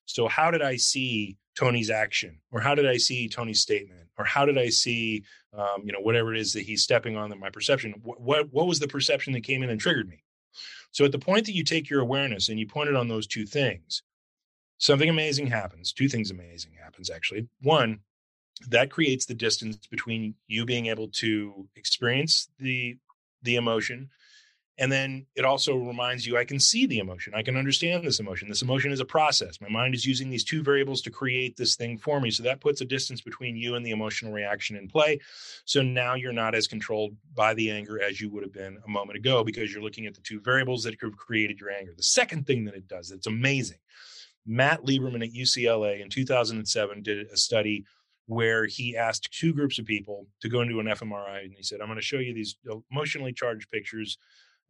So how did I see Tony's action, or how did I see Tony's statement, or how did I see, um, you know, whatever it is that he's stepping on? That my perception. What, what what was the perception that came in and triggered me? So at the point that you take your awareness and you point it on those two things, something amazing happens. Two things amazing happens actually. One, that creates the distance between you being able to experience the the emotion and then it also reminds you I can see the emotion. I can understand this emotion. This emotion is a process. My mind is using these two variables to create this thing for me. So that puts a distance between you and the emotional reaction in play. So now you're not as controlled by the anger as you would have been a moment ago because you're looking at the two variables that could have created your anger. The second thing that it does, it's amazing. Matt Lieberman at UCLA in 2007 did a study where he asked two groups of people to go into an fMRI and he said, I'm going to show you these emotionally charged pictures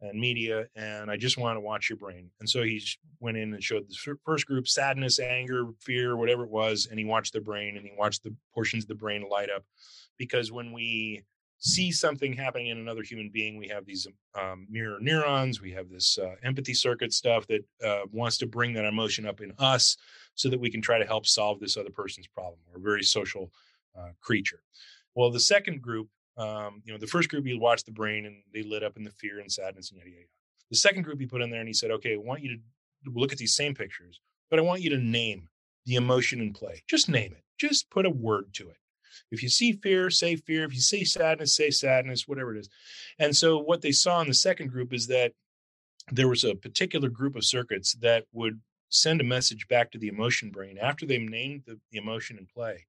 and media, and I just want to watch your brain. And so he went in and showed the first group sadness, anger, fear, whatever it was, and he watched the brain and he watched the portions of the brain light up. Because when we see something happening in another human being, we have these um, mirror neurons, we have this uh, empathy circuit stuff that uh, wants to bring that emotion up in us so that we can try to help solve this other person's problem. We're a very social uh, creature. Well, the second group, um, you know, the first group you watched the brain and they lit up in the fear and sadness and yada yada. The second group he put in there and he said, okay, I want you to look at these same pictures, but I want you to name the emotion in play. Just name it. Just put a word to it. If you see fear, say fear. If you see sadness, say sadness, whatever it is. And so what they saw in the second group is that there was a particular group of circuits that would send a message back to the emotion brain after they named the, the emotion in play.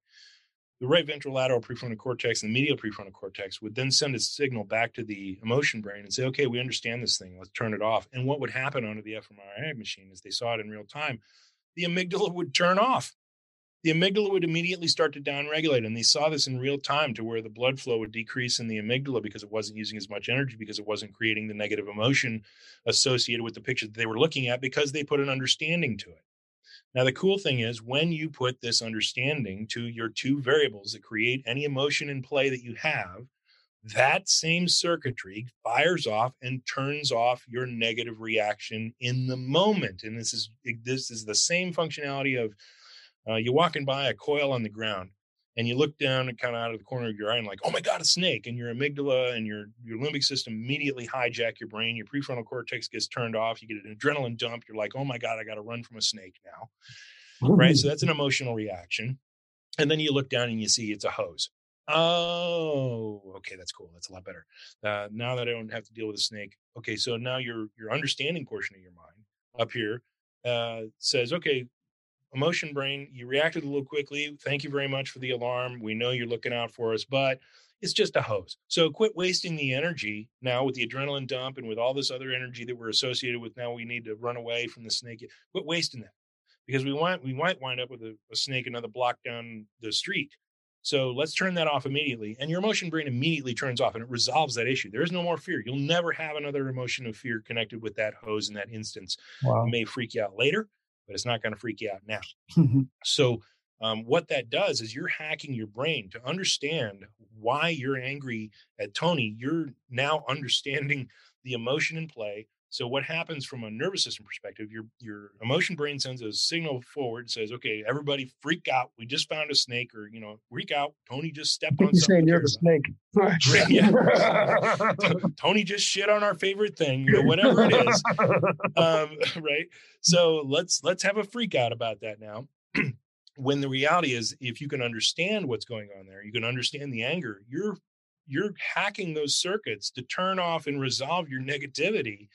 The right ventrolateral prefrontal cortex and the medial prefrontal cortex would then send a signal back to the emotion brain and say, okay, we understand this thing. Let's turn it off. And what would happen under the fMRI machine as they saw it in real time, the amygdala would turn off the amygdala would immediately start to downregulate. And they saw this in real time to where the blood flow would decrease in the amygdala because it wasn't using as much energy, because it wasn't creating the negative emotion associated with the picture that they were looking at, because they put an understanding to it. Now, the cool thing is when you put this understanding to your two variables that create any emotion in play that you have, that same circuitry fires off and turns off your negative reaction in the moment. And this is this is the same functionality of uh, you're walking by a coil on the ground and you look down and kind of out of the corner of your eye and like, oh my God, a snake. And your amygdala and your, your limbic system immediately hijack your brain. Your prefrontal cortex gets turned off. You get an adrenaline dump. You're like, oh my God, I got to run from a snake now. Ooh. Right. So that's an emotional reaction. And then you look down and you see it's a hose. Oh, okay, that's cool. That's a lot better. Uh, now that I don't have to deal with a snake. Okay, so now your your understanding portion of your mind up here uh, says, okay, emotion brain, you reacted a little quickly. Thank you very much for the alarm. We know you're looking out for us, but it's just a hose. So quit wasting the energy now with the adrenaline dump and with all this other energy that we're associated with. Now we need to run away from the snake. Quit wasting that because we want we might wind up with a, a snake another block down the street. So let's turn that off immediately. And your emotion brain immediately turns off and it resolves that issue. There is no more fear. You'll never have another emotion of fear connected with that hose in that instance. Wow. It may freak you out later, but it's not going to freak you out now. Mm-hmm. so, um, what that does is you're hacking your brain to understand why you're angry at Tony. You're now understanding the emotion in play. So what happens from a nervous system perspective? Your your emotion brain sends a signal forward, and says, "Okay, everybody, freak out! We just found a snake, or you know, freak out! Tony just stepped on you something. You're the snake. [laughs] [laughs] Tony just shit on our favorite thing, you know, whatever it is, um, [laughs] right? So let's let's have a freak out about that now. [clears throat] when the reality is, if you can understand what's going on there, you can understand the anger. You're you're hacking those circuits to turn off and resolve your negativity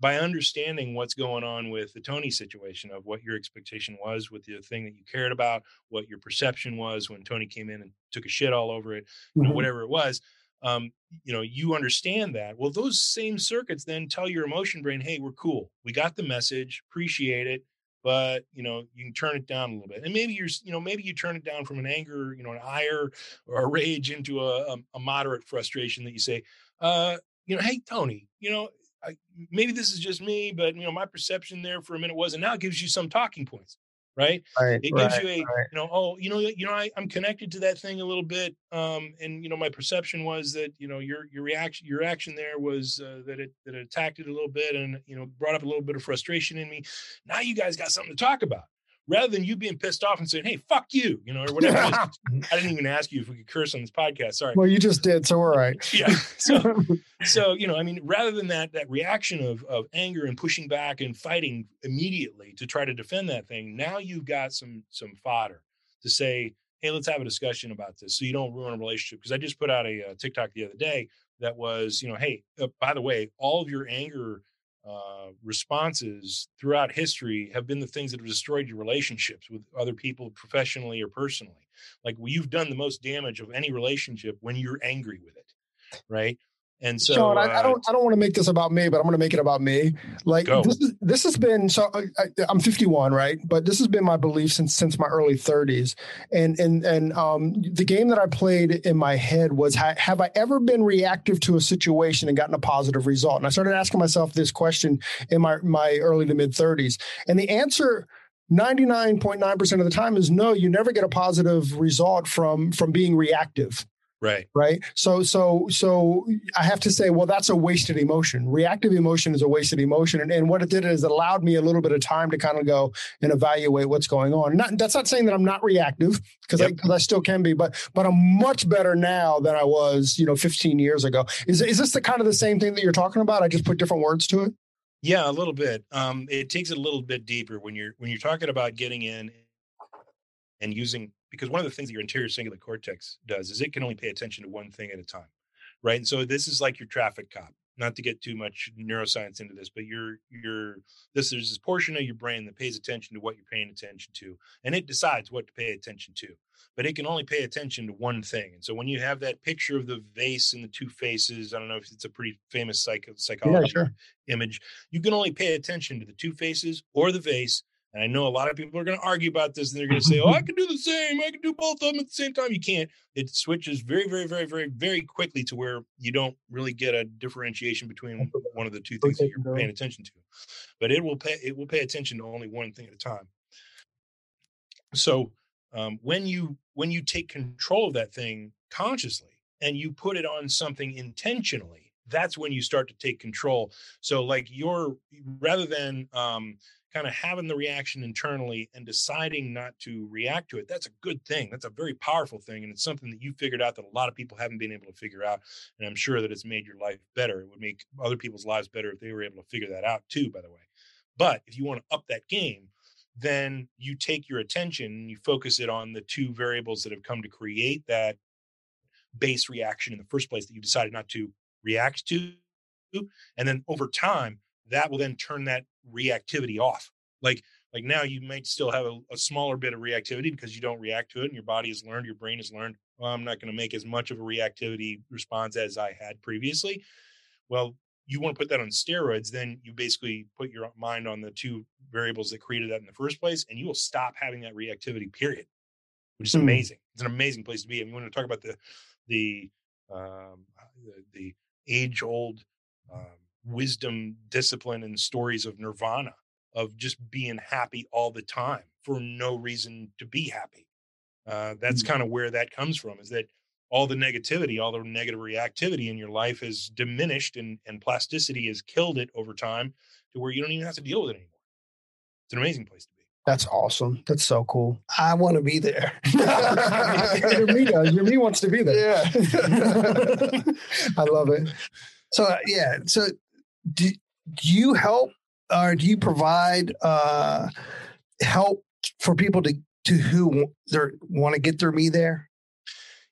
by understanding what's going on with the Tony situation of what your expectation was with the thing that you cared about, what your perception was when Tony came in and took a shit all over it, you know, mm-hmm. whatever it was. Um, you know, you understand that. Well, those same circuits then tell your emotion brain, hey, we're cool. We got the message, appreciate it but you know you can turn it down a little bit. And maybe you're you know maybe you turn it down from an anger you know an ire or a rage into a, a, a moderate frustration that you say uh you know hey tony you know I, maybe this is just me but you know my perception there for a minute was and now it gives you some talking points right? right it gives right, you a right. you know oh you know you know I, I'm connected to that thing a little bit um and you know my perception was that you know your your reaction your action there was uh, that it that it attacked it a little bit and you know brought up a little bit of frustration in me now you guys got something to talk about rather than you being pissed off and saying, "Hey, fuck you," you know, or whatever. [laughs] I didn't even ask you if we could curse on this podcast. Sorry. Well, you just did, so we're right. [laughs] yeah. So, [laughs] so you know, I mean, rather than that that reaction of of anger and pushing back and fighting immediately to try to defend that thing, now you've got some some fodder to say, "Hey, let's have a discussion about this," so you don't ruin a relationship. Because I just put out a, a, uh, TikTok the other day that was, you know, hey, uh, by the way, all of your anger uh, responses throughout history have been the things that have destroyed your relationships with other people professionally or personally. Like well, you've done the most damage of any relationship when you're angry with it right and so, Sean, I, I, don't, I don't want to make this about me, but I'm going to make it about me. Like go. this, is, this has been so. I, am 51, right? But this has been my belief since since my early 30s. And and and um, the game that I played in my head was: Have I ever been reactive to a situation and gotten a positive result? And I started asking myself this question in my my early to mid 30s, and the answer 99.9% of the time is no you never get a positive result from from being reactive Right. Right. So so so I have to say, well, that's a wasted emotion. Reactive emotion is a wasted emotion. And, and what it did is it allowed me a little bit of time to kind of go and evaluate what's going on. Not that's not saying that I'm not reactive because yep. I, I still can be, but but I'm much better now than I was, you know, 15 years ago. Is is this the kind of the same thing that you're talking about? I just put different words to it. Yeah, a little bit. Um, it takes it a little bit deeper when you're when you're talking about getting in and using because one of the things that your anterior cingulate cortex does is it can only pay attention to one thing at a time right and so this is like your traffic cop not to get too much neuroscience into this but you're you're this there's this portion of your brain that pays attention to what you're paying attention to and it decides what to pay attention to but it can only pay attention to one thing and so when you have that picture of the vase and the two faces i don't know if it's a pretty famous psych- psychology yeah, sure. image you can only pay attention to the two faces or the vase and I know a lot of people are going to argue about this and they're going to say, oh, I [laughs] can do the same. I can do both of them at the same time. You can't. It switches very, very, very, very, very quickly to where you don't really get a differentiation between one of the two things that you're paying attention to. But it will pay, it will pay attention to only one thing at a time. So um, when you when you take control of that thing consciously and you put it on something intentionally, that's when you start to take control. So like you're rather than um, kind of having the reaction internally and deciding not to react to it that's a good thing that's a very powerful thing and it's something that you figured out that a lot of people haven't been able to figure out and i'm sure that it's made your life better it would make other people's lives better if they were able to figure that out too by the way. But if you want to up that game then you take your attention and you focus it on the two variables that have come to create that base reaction in the first place that you decided not to react to and then over time that will then turn that reactivity off. Like like now you might still have a, a, smaller bit of reactivity because you don't react to it and your body has learned, your brain has learned, well, I'm not going to make as much of a reactivity response as I had previously. Well, you want to put that on steroids, then you basically put your mind on the two variables that created that in the first place, and you will stop having that reactivity, period, which is mm. amazing. It's an amazing place to be. I mean, you want to talk about the the um, the, the age old um, wisdom, discipline, and stories of nirvana, of just being happy all the time for no reason to be happy. Uh, that's mm-hmm. kind of where that comes from is that all the negativity, all the negative reactivity in your life has diminished and, and plasticity has killed it over time to where you don't even have to deal with it anymore. It's an amazing place to be. That's awesome. That's so cool. I want to be there. your me does. Your me wants to be there. Yeah. [laughs] I love it. So yeah. So do, do you help or do you provide uh, help for people to to who want to get their me there?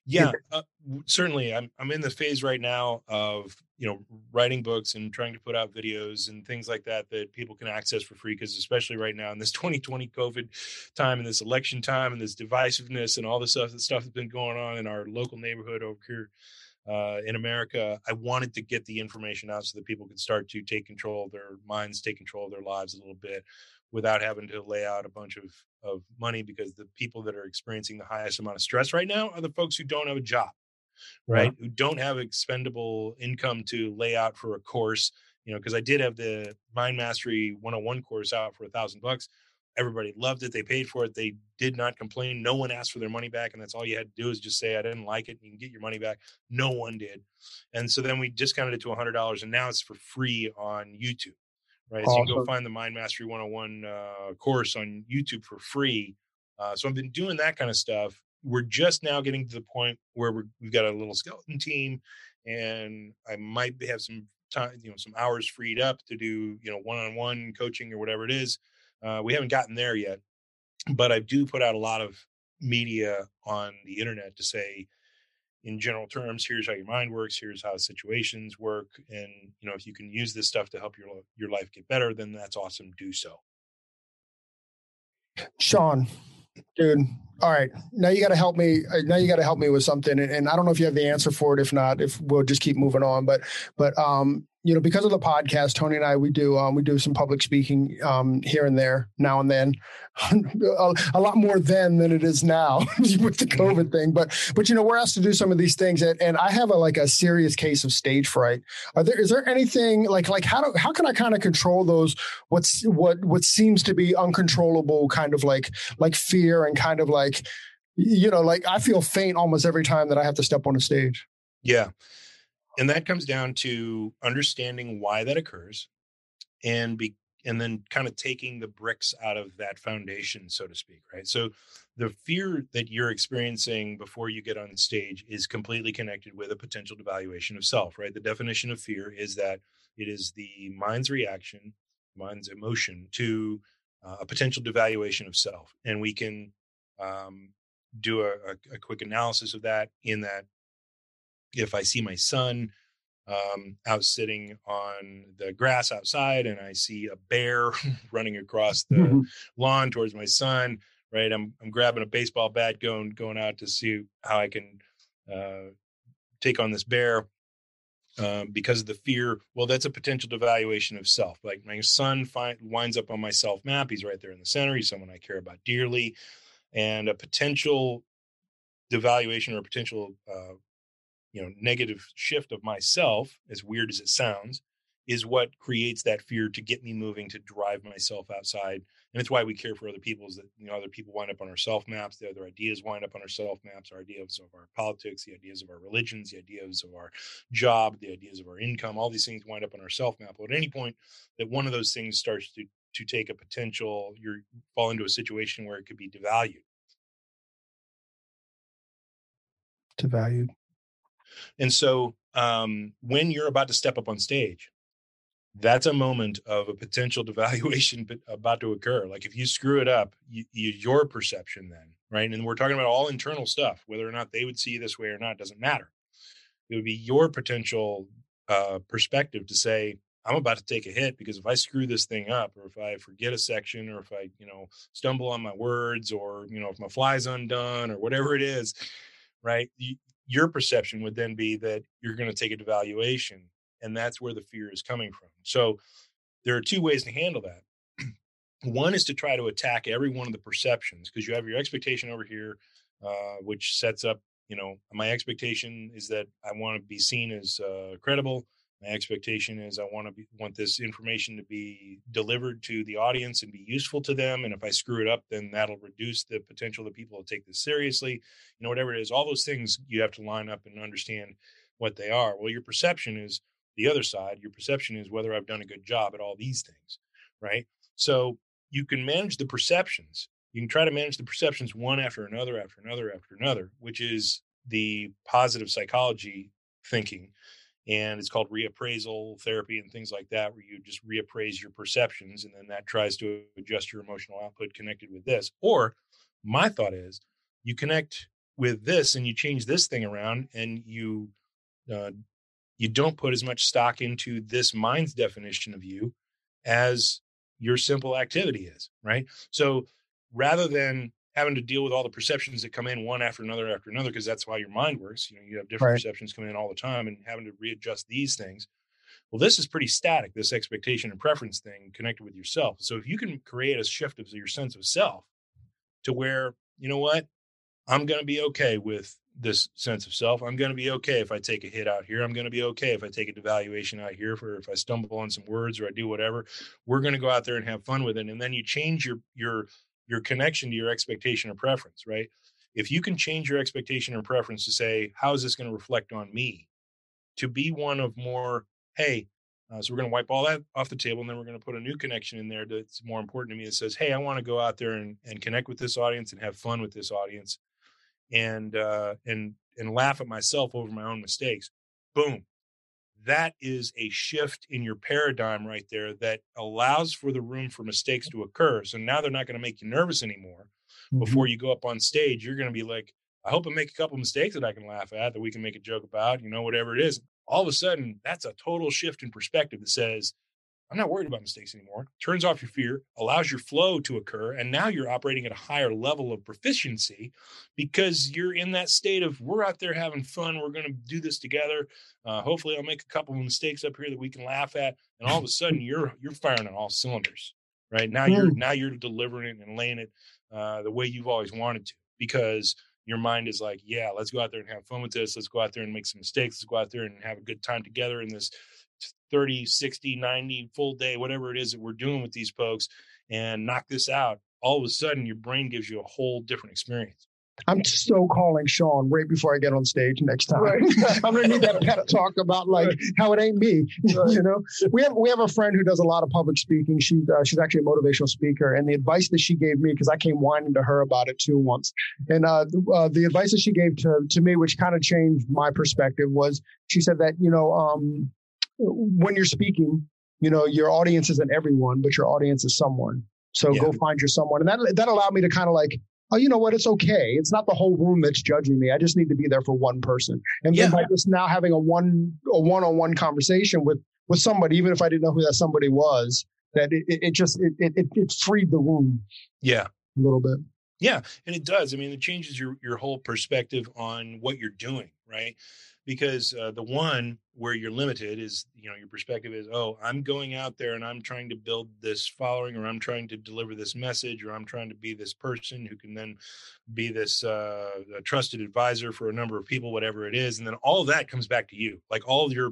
Yeah, uh, certainly. I'm I'm in the phase right now of you know writing books and trying to put out videos and things like that that people can access for free because especially right now in this [laughs] 2020 COVID time and this election time and this divisiveness and all the stuff that stuff that's been going on in our local neighborhood over here uh, in America, I wanted to get the information out so that people could start to take control of their minds, take control of their lives a little bit without having to lay out a bunch of, of money because the people that are experiencing the highest amount of stress right now are the folks who don't have a job, right? Who don't have expendable income to lay out for a course, you know, because I did have the Mind Mastery 101 course out for a thousand bucks Everybody loved it. They paid for it. They did not complain. No one asked for their money back. And that's all you had to do is just say, I didn't like it. And you can get your money back. No one did. And so then we discounted it to $100. And now it's for free on YouTube. Right. Awesome. So you can go find the Mind Mastery 101 uh, course on YouTube for free. Uh, so I've been doing that kind of stuff. We're just now getting to the point where we have got a little skeleton team, and I might have some time, you know, some hours freed up to do, you know, one-on-one coaching or whatever it is. Uh, we haven't gotten there yet, but I do put out a lot of media on the internet to say, in general terms, here's how your mind works, here's how situations work, and you know if you can use this stuff to help your your life get better, then that's awesome. Do so. Sean, dude. All right, now you got to help me. Uh, now you got to help me with something, and, and, I don't know if you have the answer for it. If not, if we'll just keep moving on. But but um, you know, because of the podcast, Tony and I, we do um, we do some public speaking um, here and there, now and then, [laughs] a, a, lot more then than it is now [laughs] with the mm-hmm. COVID thing. But but you know, we're asked to do some of these things, and, and I have a like a serious case of stage fright. Are there is there anything like like how do how can I kind of control those what's what what seems to be uncontrollable kind of like like fear and kind of like you know, like I feel faint almost every time that I have to step on a stage. Yeah. And that comes down to understanding why that occurs and be and then kind of taking the bricks out of that foundation, so to speak, right? So the fear that you're experiencing before you get on stage is completely connected with a potential devaluation of self, right? The definition of fear is that it is the mind's reaction, mind's emotion to uh, a potential devaluation of self. And we can um, do a, a, a quick analysis of that in that if I see my son um, out sitting on the grass outside and I see a bear [laughs] running across the mm-hmm. lawn towards my son. Right, I'm I'm grabbing a baseball bat, going going out to see how I can uh, take on this bear um, because of the fear. Well, that's a potential devaluation of self. Like my son find, winds up on my self map. He's right there in the center. He's someone I care about dearly, and a potential devaluation or a potential uh, you know negative shift of myself as weird as it sounds is what creates that fear to get me moving to drive myself outside and it's why we care for other people is that you know other people wind up on our self maps the other ideas wind up on our self maps our ideas of our politics the ideas of our religions the ideas of our job the ideas of our income all these things wind up on our self map. But at any point that one of those things starts to to take a potential you fall into a situation where it could be devalued. Devalued and so um, when you're about to step up on stage, that's a moment of a potential [laughs] devaluation about to occur. Like if you screw it up, you, you, your perception then, right? And we're talking about all internal stuff, whether or not they would see this way or not doesn't matter. It would be your potential uh, perspective to say, I'm about to take a hit because if I screw this thing up, or if I forget a section, or if I, you know, stumble on my words, or you know, if my fly's undone, or whatever it is, right? You, your perception would then be that you're going to take a devaluation and that's where the fear is coming from. So there are two ways to handle that. [clears throat] One is to try to attack every one of the perceptions because you have your expectation over here uh, which sets up you know my expectation is that i want to be seen as uh, credible my expectation is I want to be, want this information to be delivered to the audience and be useful to them. And if I screw it up, then that'll reduce the potential that people will take this seriously. You know, whatever it is, all those things you have to line up and understand what they are. Well, your perception is the other side. Your perception is whether I've done a good job at all these things, right? So you can manage the perceptions. You can try to manage the perceptions one after another, after another, after another, which is the positive psychology thinking and it's called reappraisal therapy and things like that where you just reappraise your perceptions and then that tries to adjust your emotional output connected with this. Or my thought is you connect with this and you change this thing around and you uh, you don't put as much stock into this mind's definition of you as your simple activity is right? So rather than having to deal with all the perceptions that come in one after another after another because that's why your mind works you know you have different right. perceptions coming in all the time and having to readjust these things. Well this is pretty static this expectation and preference thing connected with yourself. So if you can create a shift of your sense of self to where you know what? I'm going to be okay with this sense of self. I'm going to be okay if i take a hit out here. I'm going to be okay if i take a devaluation out here for if i stumble on some words or i do whatever. We're going to go out there and have fun with it. And then you change your your your connection to your expectation or preference, right? If you can change your expectation or preference to say, how is this going to reflect on me? To be one of more, hey, uh, so we're going to wipe all that off the table, and then we're going to put a new connection in there that's more important to me that says, "Hey, I want to go out there and, and connect with this audience and have fun with this audience, and uh, and and laugh at myself over my own mistakes." Boom, that is a shift in your paradigm right there that allows for the room for mistakes to occur. So now they're not going to make you nervous anymore. Mm-hmm. Before you go up on stage, you're going to be like, I hope I make a couple mistakes that I can laugh at, that we can make a joke about, you know, whatever it is. All of a sudden, that's a total shift in perspective that says, I'm not worried about mistakes anymore. Turns off your fear, allows your flow to occur. And now you're operating at a higher level of proficiency because you're in that state of we're out there having fun. We're going to do this together. Uh, hopefully, I'll make a couple of mistakes up here that we can laugh at. And all of a [laughs] sudden, you're you're firing on all cylinders. Right now, you're now you're delivering it and laying it uh, the way you've always wanted to because your mind is like, yeah, let's go out there and have fun with this. Let's go out there and make some mistakes. Let's go out there and have a good time together in this 30, 60, 90, full day, whatever it is that we're doing with these folks and knock this out, all of a sudden your brain gives you a whole different experience. I'm so calling Sean right before I get on stage next time. Right. [laughs] I'm gonna need that pet talk about like right. how it ain't me. [laughs] Right. you know, we have we have a friend who does a lot of public speaking. She's uh, she's actually a motivational speaker, and the advice that she gave me because I came whining to her about it too once, and uh, uh, the advice that she gave to to me, which kind of changed my perspective, was she said that you know um, when you're speaking, you know your audience isn't everyone, but your audience is someone. So yeah. go find your someone, and that that allowed me to kind of like oh, you know what? It's okay. It's not the whole room that's judging me. I just need to be there for one person. And yeah. then by just now having a one a one on one conversation with with somebody, even if I didn't know who that somebody was, that it, it, it just it, it it freed the room. Yeah, a little bit. Yeah, and it does. I mean, it changes your your whole perspective on what you're doing, right? Because uh, the one where you're limited is you know your perspective is oh i'm going out there and i'm trying to build this following or i'm trying to deliver this message or i'm trying to be this person who can then be this uh, trusted advisor for a number of people whatever it is and then all that comes back to you. Like all your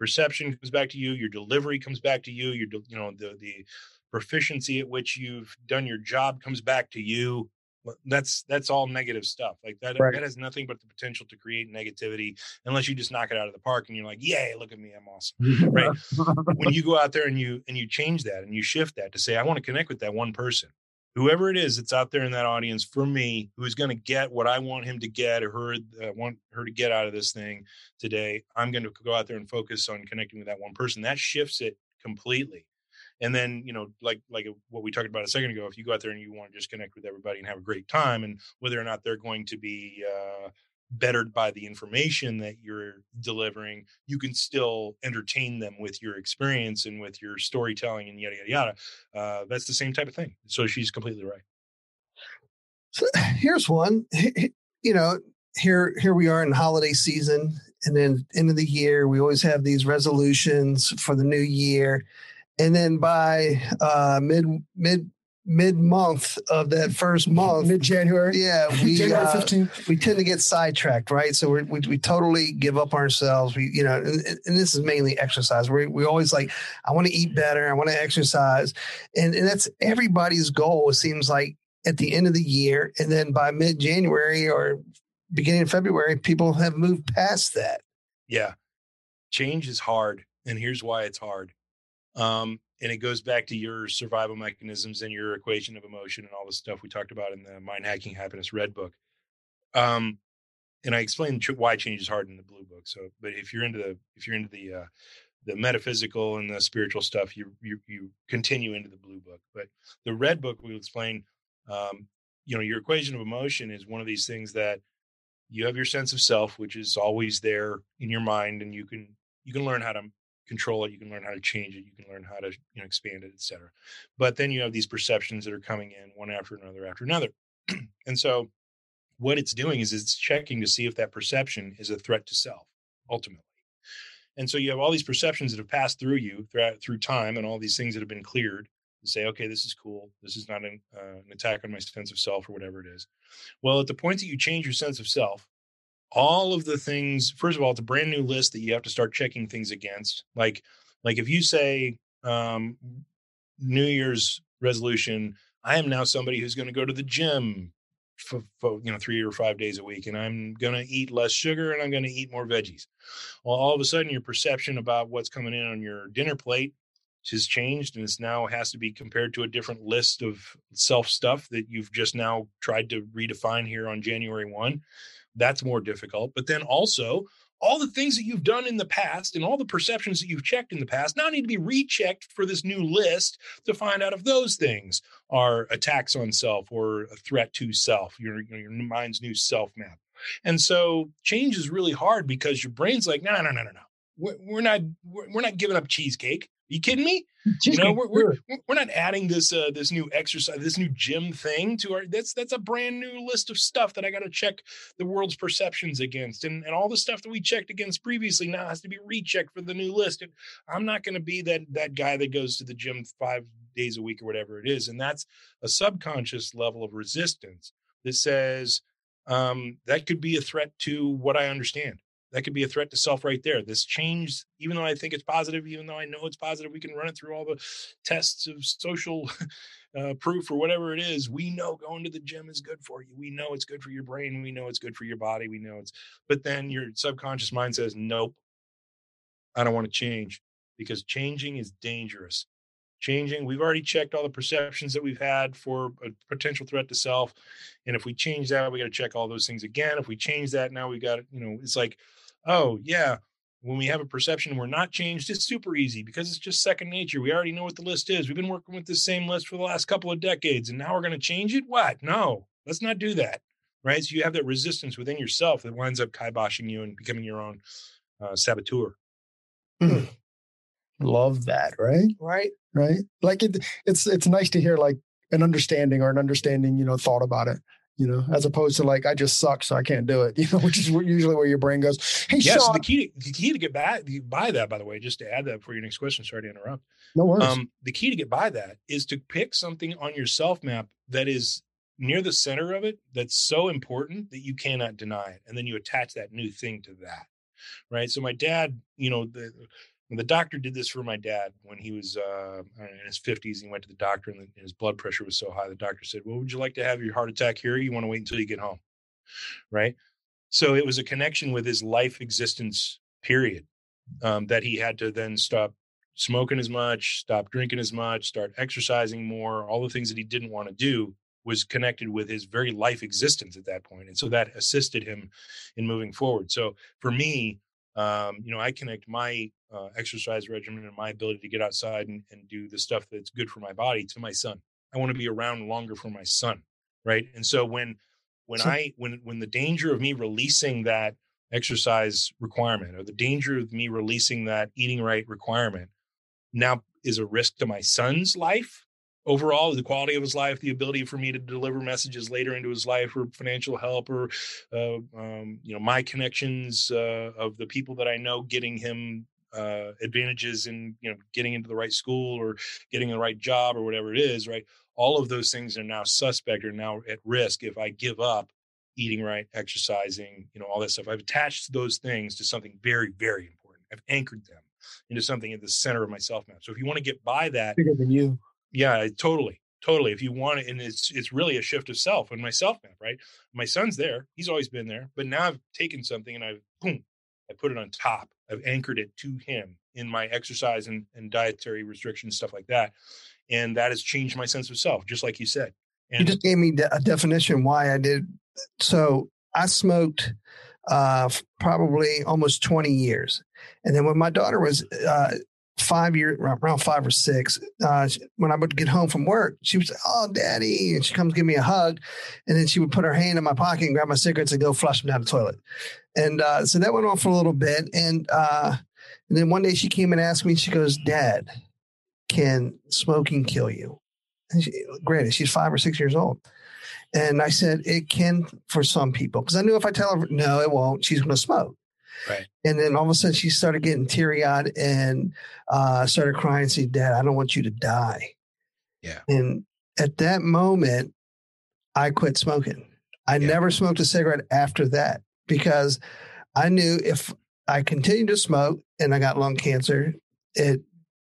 perception comes back to you your delivery comes back to you your you know the the proficiency at which you've done your job comes back to you that's that's all negative stuff like that right. that has nothing but the potential to create negativity unless you just knock it out of the park and you're like yay look at me i'm awesome right? When [laughs] you go out there and you and you change that and you shift that to say i want to connect with that one person whoever it is that's out there in that audience for me who's going to get what i want him to get or her uh, want her to get out of this thing today i'm going to go out there and focus on connecting with that one person. That shifts it completely and then you know like like what we talked about a second ago if you go out there and you want to just connect with everybody and have a great time and whether or not they're going to be uh, bettered by the information that you're delivering you can still entertain them with your experience and with your storytelling and yada yada yada. Uh, that's the same type of thing. So she's completely right. So [sighs] here's one. You know here here we are in holiday season and then end of the year we always have these resolutions for the new year and then by uh, mid mid mid month of that first month, mid January, yeah, we uh, we tend to get sidetracked, right? So we we totally give up ourselves. We you know, and, and this is mainly exercise. We we always like, I want to eat better, I want to exercise, and and that's everybody's goal. It seems like at the end of the year, and then by mid January or beginning of February, people have moved past that. Yeah, change is hard, and here's why it's hard um, and it goes back to your survival mechanisms and your equation of emotion and all the stuff we talked about in the Mind Hacking Happiness Red book. Um, and I explained why change is hard in the blue book. So, but if you're into the if you're into the uh, the metaphysical and the spiritual stuff, you you you continue into the blue book. But the red book will explain. Um, you know, your equation of emotion is one of these things that you have your sense of self, which is always there in your mind, and you can you can learn how to control it you can learn how to change it you can learn how to you know expand it etc but then you have these perceptions that are coming in one after another after another. [clears throat] And so what it's doing is it's checking to see if that perception is a threat to self ultimately. And so you have all these perceptions that have passed through you throughout through time and all these things that have been cleared to say okay this is cool. This is not an, uh, an attack on my sense of self or whatever it is. Well at the point that you change your sense of self all of the things first of all it's a brand new list that you have to start checking things against. Like like if you say um new year's resolution i am now somebody who's going to go to the gym for, for, you know three or five days a week and i'm going to eat less sugar and i'm going to eat more veggies. Well all of a sudden your perception about what's coming in on your dinner plate has changed and it's now has to be compared to a different list of self stuff that you've just now tried to redefine here on january 1 that's more difficult. But then also, all the things that you've done in the past and all the perceptions that you've checked in the past now need to be rechecked for this new list to find out if those things are attacks on self or a threat to self, your, your mind's new self map. And so change is really hard because your brain's like, no, no, no, no, no. We're, not we're not giving up cheesecake you kidding me? you know, we're, we're, we're not adding this uh, this new exercise, this new gym thing to our. That's that's a brand new list of stuff that I got to check the world's perceptions against, and and all the stuff that we checked against previously now has to be rechecked for the new list. And I'm not going to be that that guy that goes to the gym five days a week or whatever it is, and that's a subconscious level of resistance that says um, that could be a threat to what I understand. That could be a threat to self right there. This change, even though I think it's positive, even though I know it's positive, we can run it through all the tests of social [laughs] uh, proof or whatever it is. We know going to the gym is good for you. We know it's good for your brain. We know it's good for your body. We know it's, but then your subconscious mind says, nope, I don't want to change because changing is dangerous. Changing, we've already checked all the perceptions that we've had for a potential threat to self. And if we change that, we got to check all those things again. If we change that, now we got, you know, it's like, oh, yeah, when we have a perception we're not changed, it's super easy because it's just second nature. We already know what the list is. We've been working with the same list for the last couple of decades, and now we're going to change it. What? No, let's not do that. Right. So you have that resistance within yourself that winds up kiboshing you and becoming your own uh, saboteur. Mm. Love that, right? Right. Right. Like it, it's it's nice to hear like an understanding or an understanding, you know, thought about it you know, as opposed to like I just suck, so I can't do it. [laughs] You know, which is usually where your brain goes. Hey, yes, Sean. the key to, the key to get by by that, by the way, just to add that for your next question. Sorry to interrupt. No worries. Um, the key to get by that is to pick something on your self map that is near the center of it that's so important that you cannot deny it, and then you attach that new thing to that. Right. So my dad, you know, the the doctor did this for my dad when he was uh, in his 50s. He went to the doctor and his blood pressure was so high. The doctor said, Well, would you like to have your heart attack here? you want to wait until you get home? Right. So it was a connection with his life existence period um, that he had to then stop smoking as much, stop drinking as much, start exercising more. All the things that he didn't want to do was connected with his very life existence at that point. And so that assisted him in moving forward. So for me, um, you know, I connect my uh, exercise regimen and my ability to get outside and, and do the stuff that's good for my body to my son. I want to be around longer for my son, right? And so when when so, I when when the danger of me releasing that exercise requirement or the danger of me releasing that eating right requirement now is a risk to my son's life overall the quality of his life the ability for me to deliver messages later into his life or financial help or uh, um, you know my connections uh, of the people that i know getting him uh, advantages in you know getting into the right school or getting the right job or whatever it is right? All of those things are now suspect or now at risk if i give up eating right exercising you know all that stuff. I've attached those things to something very very important. I've anchored them into something at the center of my self map so if you want to get by that bigger than you yeah, totally. Totally. If you want it, and it's it's really a shift of self and my self map, right? My son's there. He's always been there. But now I've taken something and I've boom, I put it on top. I've anchored it to him in my exercise and, and dietary restrictions, stuff like that. And that has changed my sense of self, just like you said. And you just gave me a definition why I did. So I smoked uh, probably almost 20 years. And then when my daughter was uh, five years, around five or six, uh, when I would get home from work, she would say, "Oh, daddy," and she comes give me a hug, and then she would put her hand in my pocket and grab my cigarettes and go flush them down the toilet. And uh, so that went on for a little bit, and uh, and then one day she came and asked me. She goes, "Dad, can smoking kill you?" And she, granted, she's five or six years old. And I said, it can for some people. Because I knew if I tell her, no, it won't, she's going to smoke. Right. And then all of a sudden she started getting teary eyed and uh, started crying and said, Dad, I don't want you to die. Yeah. And at that moment, I quit smoking. I yeah. never smoked a cigarette after that because I knew if I continued to smoke and I got lung cancer, it,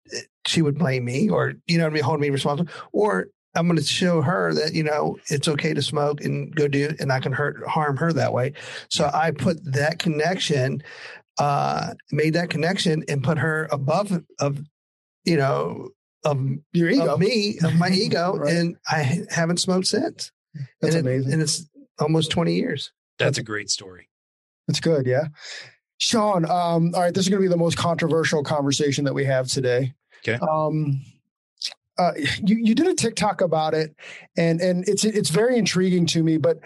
it she would blame me or, you know, I mean, hold me responsible. Or I'm going to show her that you know it's okay to smoke and go do, and I can hurt harm her that way. So I put that connection, uh, made that connection, and put her above of, you know, of your ego, of me, of my [laughs] ego, right. and I haven't smoked since. That's and amazing, and it's almost 20 years. That's a great story. That's good, yeah. Sean, um, all right, this is going to be the most controversial conversation that we have today. Okay. Um, uh, you you did a TikTok about it, and and it's it's very intriguing to me. But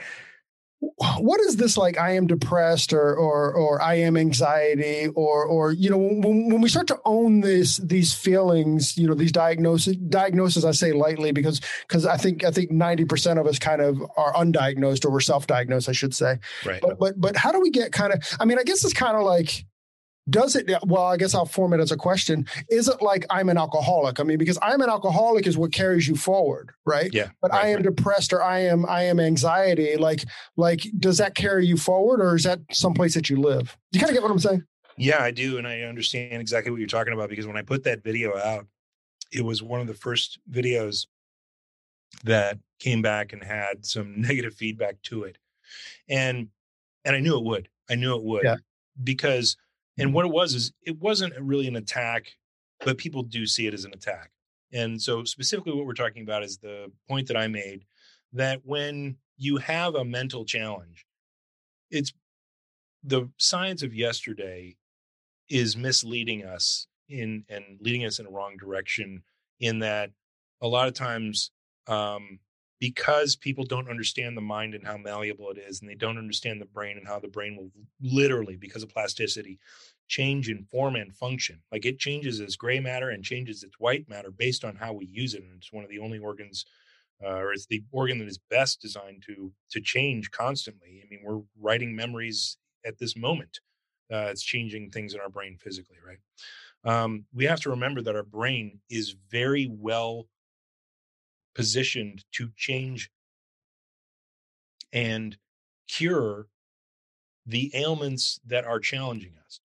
what is this like? I am depressed, or or or I am anxiety, or or you know when, when we start to own this these feelings, you know these diagnoses diagnoses. I say lightly because because I think I think ninety percent of us kind of are undiagnosed or we're self diagnosed. I should say. Right. But but but how do we get kind of? I mean, I guess it's kind of like does it well i guess i'll form it as a question is it like i'm an alcoholic i mean because i'm an alcoholic is what carries you forward right Yeah. but right, i am right. depressed or i am i am anxiety like like does that carry you forward or is that someplace that you live you kind of get what i'm saying Yeah, I do. And I understand exactly what you're talking about because when I put that video out, it was one of the first videos that came back and had some [laughs] negative feedback to it. And and I knew it would. I knew it would. Yeah. Because and what it was is it wasn't really an attack, but people do see it as an attack. And so specifically what we're talking about is the point that I made that when you have a mental challenge, it's the science of yesterday is misleading us in and leading us in a wrong direction in that a lot of times um, because people don't understand the mind and how malleable it is and they don't understand the brain and how the brain will literally because of plasticity change in form and function. Like it changes its gray matter and changes its white matter based on how we use it and it's one of the only organs uh, or it's the organ that is best designed to to change constantly. I mean we're writing memories at this moment uh, it's changing things in our brain physically right? Um, we have to remember that our brain is very well positioned to change and cure the ailments that are challenging us.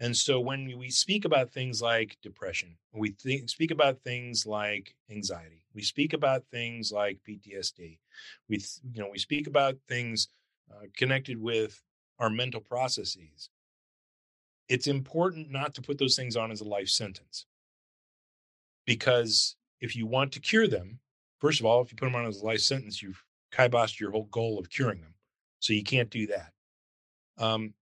And so when we speak about things like depression we think, speak about things like anxiety we speak about things like ptsd we you know we speak about things uh, connected with our mental processes it's important not to put those things on as a life sentence. Because if you want to cure them first of all if you put them on as a life sentence you've kiboshed your whole goal of curing them so you can't do that. Um,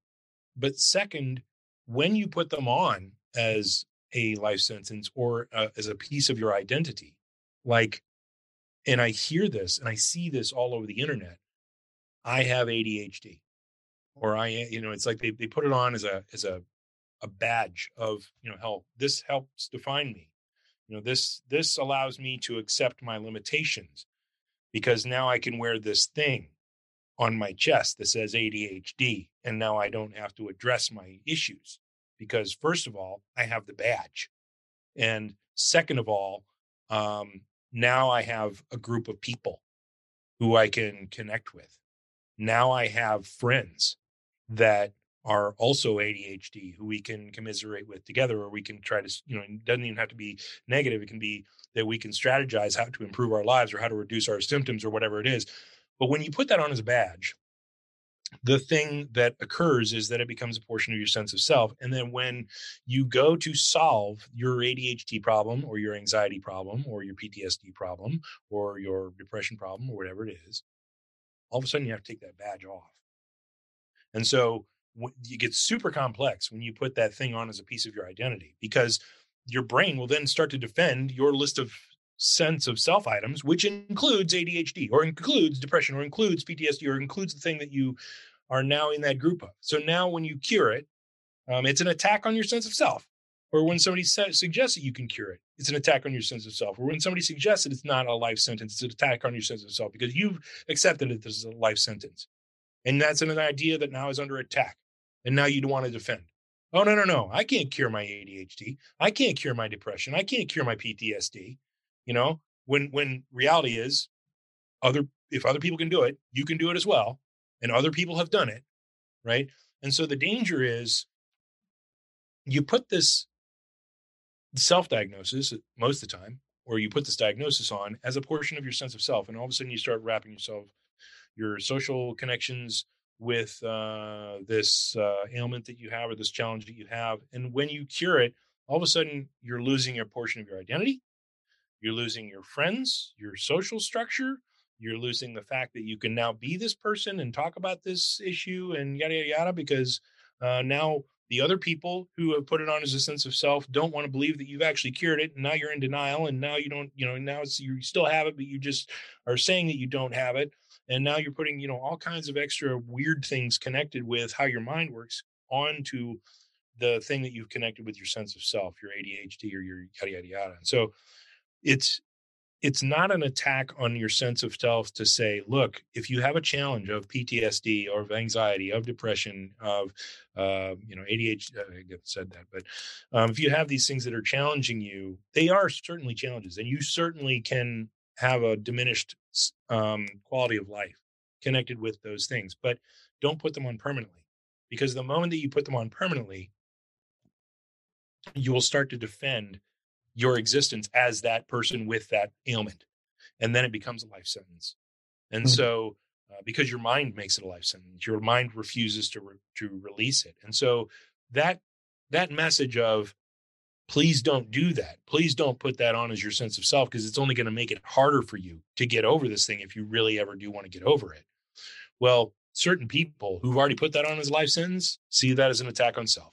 but second when you put them on as a life sentence or uh, as a piece of your identity like and i hear this and i see this all over the internet i have adhd or i you know it's like they, they put it on as a as a a badge of you know help this helps define me you know this this allows me to accept my limitations because now i can wear this thing on my chest that says adhd and now i don't have to address my issues because first of all i have the badge and second of all um, now i have a group of people who i can connect with. Now i have friends that are also ADHD who we can commiserate with together, or we can try to, you know, it doesn't even have to be negative. It can be that we can strategize how to improve our lives or how to reduce our symptoms or whatever it is. But when you put that on as a badge, the thing that occurs is that it becomes a portion of your sense of self. And then when you go to solve your ADHD problem or your anxiety problem or your PTSD problem or your depression problem or whatever it is, all of a sudden you have to take that badge off. And so it gets super complex when you put that thing on as a piece of your identity because your brain will then start to defend your list of sense of self items, which includes ADHD or includes depression or includes PTSD or includes the thing that you are now in that group of. So now when you cure it, um, it's an attack on your sense of self. Or when somebody sa- suggests that you can cure it, it's an attack on your sense of self. Or when somebody suggests that it's not a life sentence, it's an attack on your sense of self because you've accepted it as a life sentence. And that's an idea that now is under attack. And now you want to defend. Oh, no, no, no. I can't cure my ADHD. I can't cure my depression. I can't cure my PTSD. You know, when when reality is other if other people can do it, you can do it as well. And other people have done it. Right. And so the danger is you put this self-diagnosis uh, most of the time, or you put this diagnosis on as a portion of your sense of self. And all of a sudden you start wrapping yourself, your social connections with uh, this uh, ailment that you have or this challenge that you have. And when you cure it, all of a sudden you're losing a portion of your identity. You're losing your friends, your social structure. You're losing the fact that you can now be this person and talk about this issue and yada, yada, yada, because uh, now the other people who have put it on as a sense of self don't want to believe that you've actually cured it. And now you're in denial. And now you don't, you know, now you still have it, but you just are saying that you don't have it and now you're putting you know all kinds of extra weird things connected with how your mind works onto the thing that you've connected with your sense of self your adhd or your yada yada yada and so it's it's not an attack on your sense of self to say, look, if you have a challenge of PTSD or of anxiety, of depression, of uh, you know ADHD, I said that, but um, if you have these things that are challenging you, they are certainly challenges, and you certainly can have a diminished um, quality of life connected with those things, but don't put them on permanently, because the moment that you put them on permanently, you will start to defend your existence as that person with that ailment. And then it becomes a life sentence. And mm-hmm. so, uh, because your mind makes it a life sentence, your mind refuses to re- to release it. And so that that message of please don't do that. Please don't put that on as your sense of self because it's only going to make it harder for you to get over this thing if you really ever do want to get over it. Well, certain people who've already put that on as life sentence see that as an attack on self.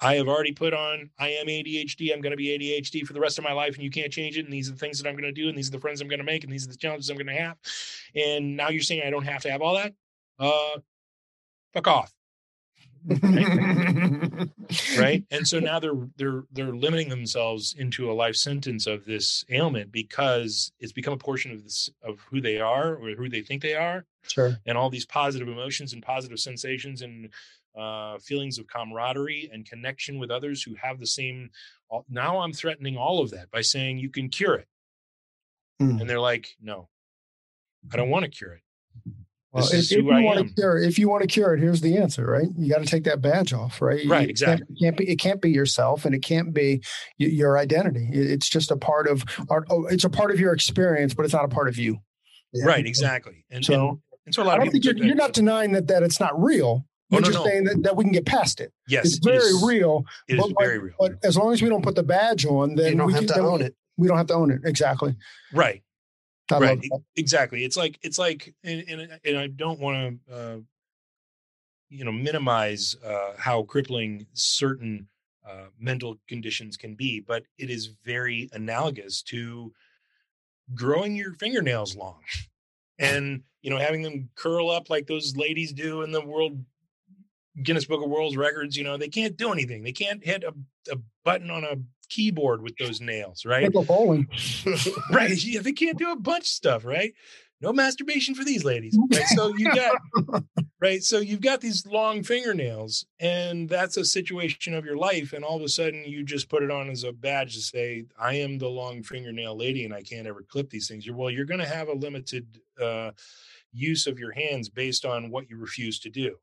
I have already put on, I am ADHD. I'm going to be ADHD for the rest of my life, and you can't change it. And these are the things that I'm going to do, and these are the friends I'm going to make, and these are the challenges I'm going to have. And now you're saying I don't have to have all that? Uh, fuck off. Right? [laughs] right? And so now they're they're they're limiting themselves into a life sentence of this ailment because it's become a portion of this of who they are or who they think they are. Sure. And all these positive emotions and positive sensations and uh, feelings of camaraderie and connection with others who have the same. Now I'm threatening all of that by saying you can cure it. Mm. And they're like, no, I don't want to cure it. Well, if, if, you want to cure, if you want to cure it, here's the answer, right? You got to take that badge off, right? Right, exactly. It can't, it can't, be it can't be yourself, and it can't be your identity. It's just a part of our. Oh, it's a part of your experience, but it's not a part of you. Yeah. Right, exactly. And so, and, and so a lot I don't think you're, you're not denying that that it's not real. Oh, you're oh, no, just no. saying that, that we can get past it. Yes, it's very it real. It but, very real. But as long as we don't put the badge on, then you don't we have can, to own it. We don't have to own it. Exactly. Right. I right. Exactly. It's like it's like, and and, and I don't want to, uh, you know, minimize uh, how crippling certain uh, mental conditions can be, but it is very analogous to growing your fingernails long, [laughs] and you know, having them curl up like those ladies do in the world Guinness Book of World Records, you know, they can't do anything. They can't hit a, a button on a keyboard with those nails, right? [laughs] right. Yeah, they can't do a bunch of stuff, right? No masturbation for these ladies. [laughs] Right. So you got right. So you've got these long fingernails, and that's a situation of your life. And all of a sudden you just put it on as a badge to say, I am the long fingernail lady and I can't ever clip these things. You're well, you're gonna have a limited uh use of your hands based on what you refuse to do.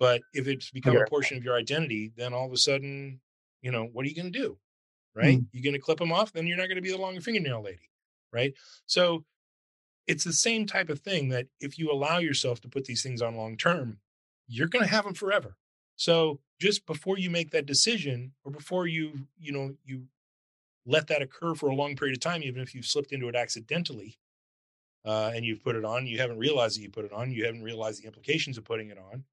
But if it's become a portion of your identity, then all of a sudden, you know, what are you going to do? Right? Mm. You're going to clip them off, then you're not going to be the long fingernail lady. Right. So it's the same type of thing that if you allow yourself to put these things on long term, you're going to have them forever. So just before you make that decision or before you, you know, you let that occur for a long period of time, even if you've slipped into it accidentally, uh, and you've put it on, you haven't realized that you put it on, you haven't realized the implications of putting it on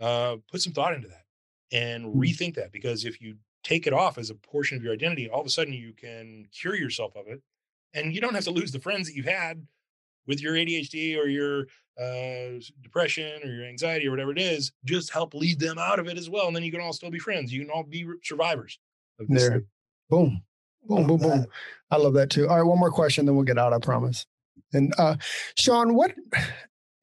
uh, put some thought into that and mm. rethink that because if you take it off as a portion of your identity, all of a sudden you can cure yourself of it, and you don't have to lose the friends that you've had with your ADHD or your uh, depression or your anxiety or whatever it is. Just help lead them out of it as well, and then you can all still be friends. You can all be survivors. Of this there, thing. boom, boom, boom, boom. I love that too. All right, one more question, then we'll get out. I promise. And uh, Sean, what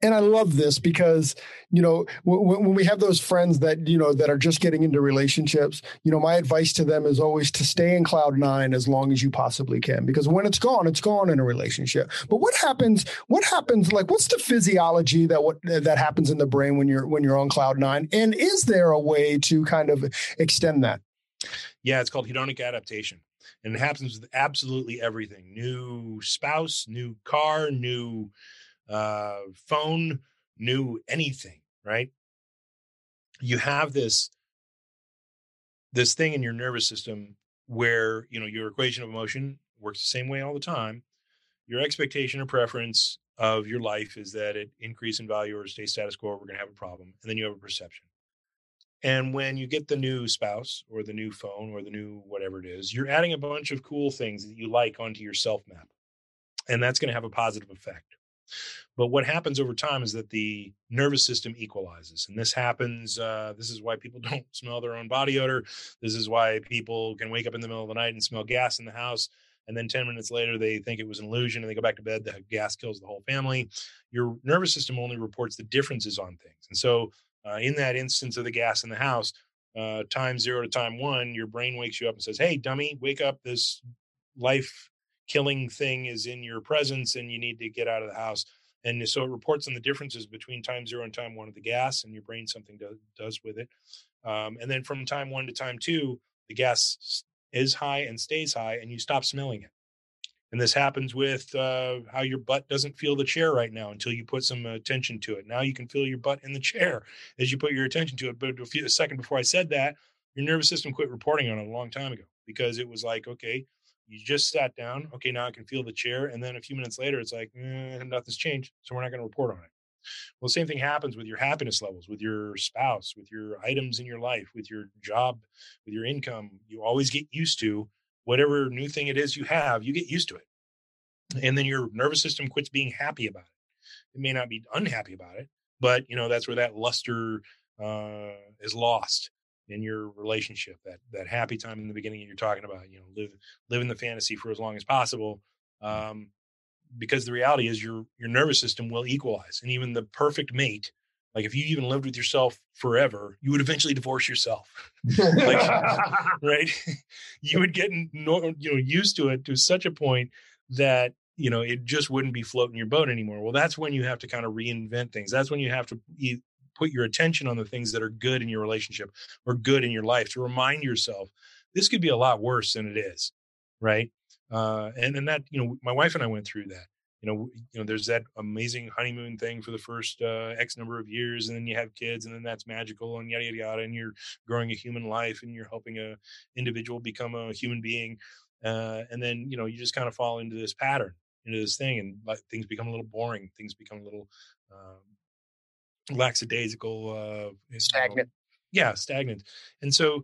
and I love this because you know when, when, we have those friends that you know that are just getting into relationships, you know my advice to them is always to stay in cloud nine as long as you possibly can because when it's gone, it's gone in a relationship. But what happens? What happens? Like what's the physiology that what that happens in the brain when you're when you're on cloud nine? And is there a way to kind of extend that? Yeah, it's called hedonic adaptation. And it happens with absolutely everything new spouse, new car, new uh, phone, knew anything, right? You have this this thing in your nervous system where you know your equation of emotion works the same way all the time. Your expectation or preference of your life is that it increase in value or stay status quo, we're going to have a problem, and then you have a perception. And when you get the new spouse or the new phone or the new whatever it is, you're adding a bunch of cool things that you like onto your self map. And that's going to have a positive effect. But what happens over time is that the nervous system equalizes. And this happens. Uh, this is why people [laughs] don't smell their own body odor. This is why people can wake up in the middle of the night and smell gas in the house. and then 10 minutes later they think it was an illusion and they go back to bed the gas kills the whole family your nervous system only reports the differences on things and so uh, in that instance of the gas in the house uh, time zero to time one your brain wakes you up and says hey dummy wake up this life killing thing is in your presence and you need to get out of the house. And so it reports on the differences between time zero and time one of the gas and your brain something do, does with it. Um, and then from time one to time two the gas is high and stays high and you stop smelling it. And this happens with uh, how your butt doesn't feel the chair right now until you put some attention to it. Now you can feel your butt in the chair [laughs] as you put your attention to it. But a, few, a second before i said that your nervous system quit reporting on it a long time ago because it was like okay you just sat down okay now i can feel the chair and then a few minutes later it's like eh, nothing's changed so we're not going to report on it well, the same thing happens with your happiness levels, with your spouse, with your items in your life, with your job, with your income. You always get used to whatever new thing it is you have, you get used to it. And then your nervous system quits being happy about it. It may not be unhappy about it, but you know, that's where that luster uh, is lost in your relationship that that happy time in the beginning you're talking about you know live live in the fantasy for as long as possible um, because the reality is your your nervous system will equalize and even the perfect mate like if you even lived with yourself forever you would eventually divorce yourself [laughs] like [laughs] right? [laughs] You would get no, you know used to it to such a point that you know it just wouldn't be floating your boat anymore. Well that's when you have to kind of reinvent things. That's when you have to put your attention on the things that are good in your relationship or good in your life to remind yourself this could be a lot worse than it is right uh, and and that you know my wife and I went through that. You know, you know, there's that amazing honeymoon thing for the first uh, X number of years, and then you have kids, and then that's magical, and yada yada yada, and you're growing a human life, and you're helping a individual become a human being, uh, and then you know you just kind of fall into this pattern, into this thing, and like, things become a little boring, things become a little um, lackadaisical, uh, stagnant. You know, yeah, stagnant, and so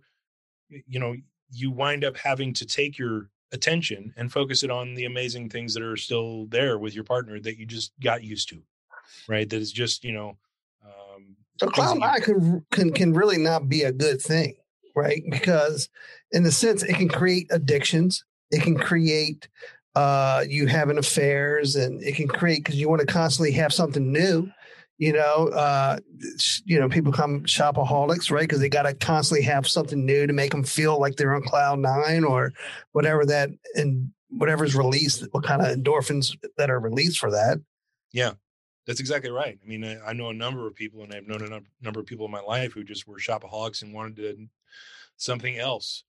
you know you wind up having to take your attention and focus it on the amazing things that are still there with your partner that you just got used to right? That is just you know um so cloud nine can, can can really not be a good thing right? Because in the sense it can create addictions it can create uh you having affairs and it can create because you want to constantly have something new you know, uh, you know, people come shopaholics, right? Because they got to constantly have something new to make them feel like they're on cloud nine or whatever that and whatever's released, what kind of endorphins that are released for that. Yeah, that's exactly right. I mean, I, I know a number of people, and I've known a number of people in my life who just were shopaholics and wanted to something else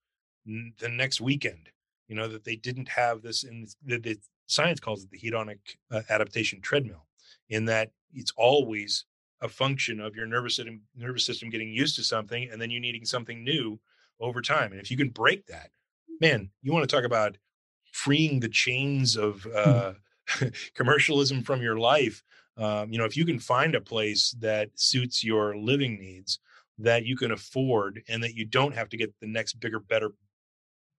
the next weekend. You know that they didn't have this, and the, the science calls it the hedonic uh, adaptation treadmill in that it's always a function of your nervous system nervous system getting used to something and then you needing something new over time and if you can break that man you want to talk about freeing the chains of hmm. uh, [laughs] commercialism from your life um, you know if you can find a place that suits your living needs that you can afford and that you don't have to get the next bigger better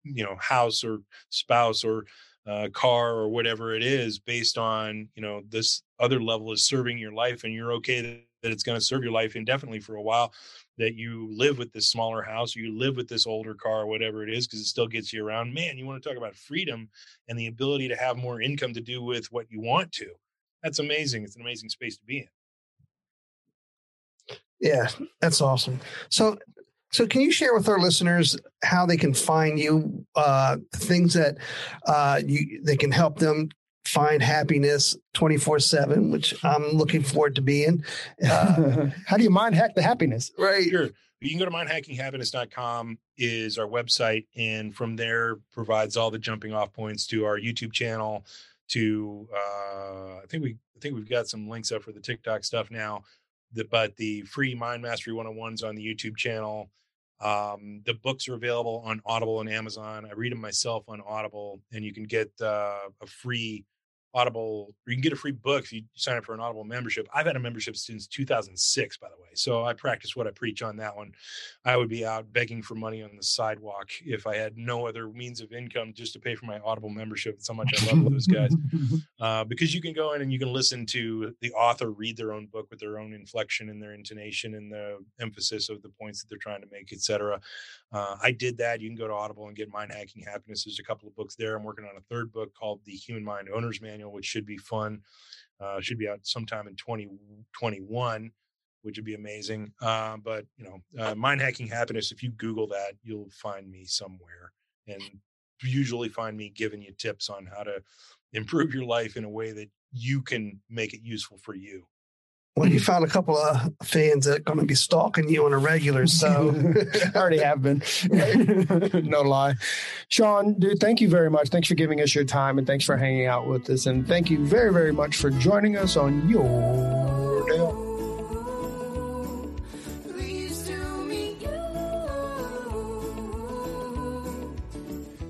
you know house or spouse or uh, car or whatever it is based on you know this other level is serving your life and you're okay that, that it's going to serve your life indefinitely for a while that you live with this smaller house you live with this older car whatever it is because it still gets you around man you want to talk about freedom and the ability to have more income to do with what you want to. That's amazing. It's an amazing space to be in. Yeah that's awesome. So so, can you share with our listeners how they can find you, uh, things that uh, you they can help them find happiness 24 7 which i'm looking forward to being. Uh, [laughs] how do you mind hack the happiness? Right. Sure. You can go to mindhackinghappiness.com is our website and from there provides all the jumping off points to our youtube channel to uh, i think we i think we've got some links up for the tiktok stuff now the, but the free mind mastery 101s on the youtube channel um, the books are available on Audible and Amazon. I read them myself on Audible, and you can get uh, a free Audible, or you can get a free book if you sign up for an Audible membership. I've had a membership since 2006, by the way. So I practice what I preach on that one. I would be out begging for money on the sidewalk if I had no other means of income just to pay for my Audible membership. So much I love those guys [laughs] uh, because you can go in and you can listen to the author read their own book with their own inflection and their intonation and the emphasis of the points that they're trying to make, etc. Uh, I did that. You can go to Audible and get Mind Hacking Happiness. There's a couple of books there. I'm working on a third book called The Human Mind Owner's Manual, which should be fun. Uh, should be out sometime in 2021, which would be amazing. Uh, but you know, uh, Mind Hacking Happiness. If you Google that, you'll find me somewhere, and usually find me giving you tips on how to improve your life in a way that you can make it useful for you. Well, you [clears throat] found a couple of fans that are going to be stalking you on a regular, so I [laughs] already have been. [laughs] no lie. Sean, dude, thank you very much. Thanks for giving us your time and thanks for hanging out with us. And thank you very, very much for joining us on your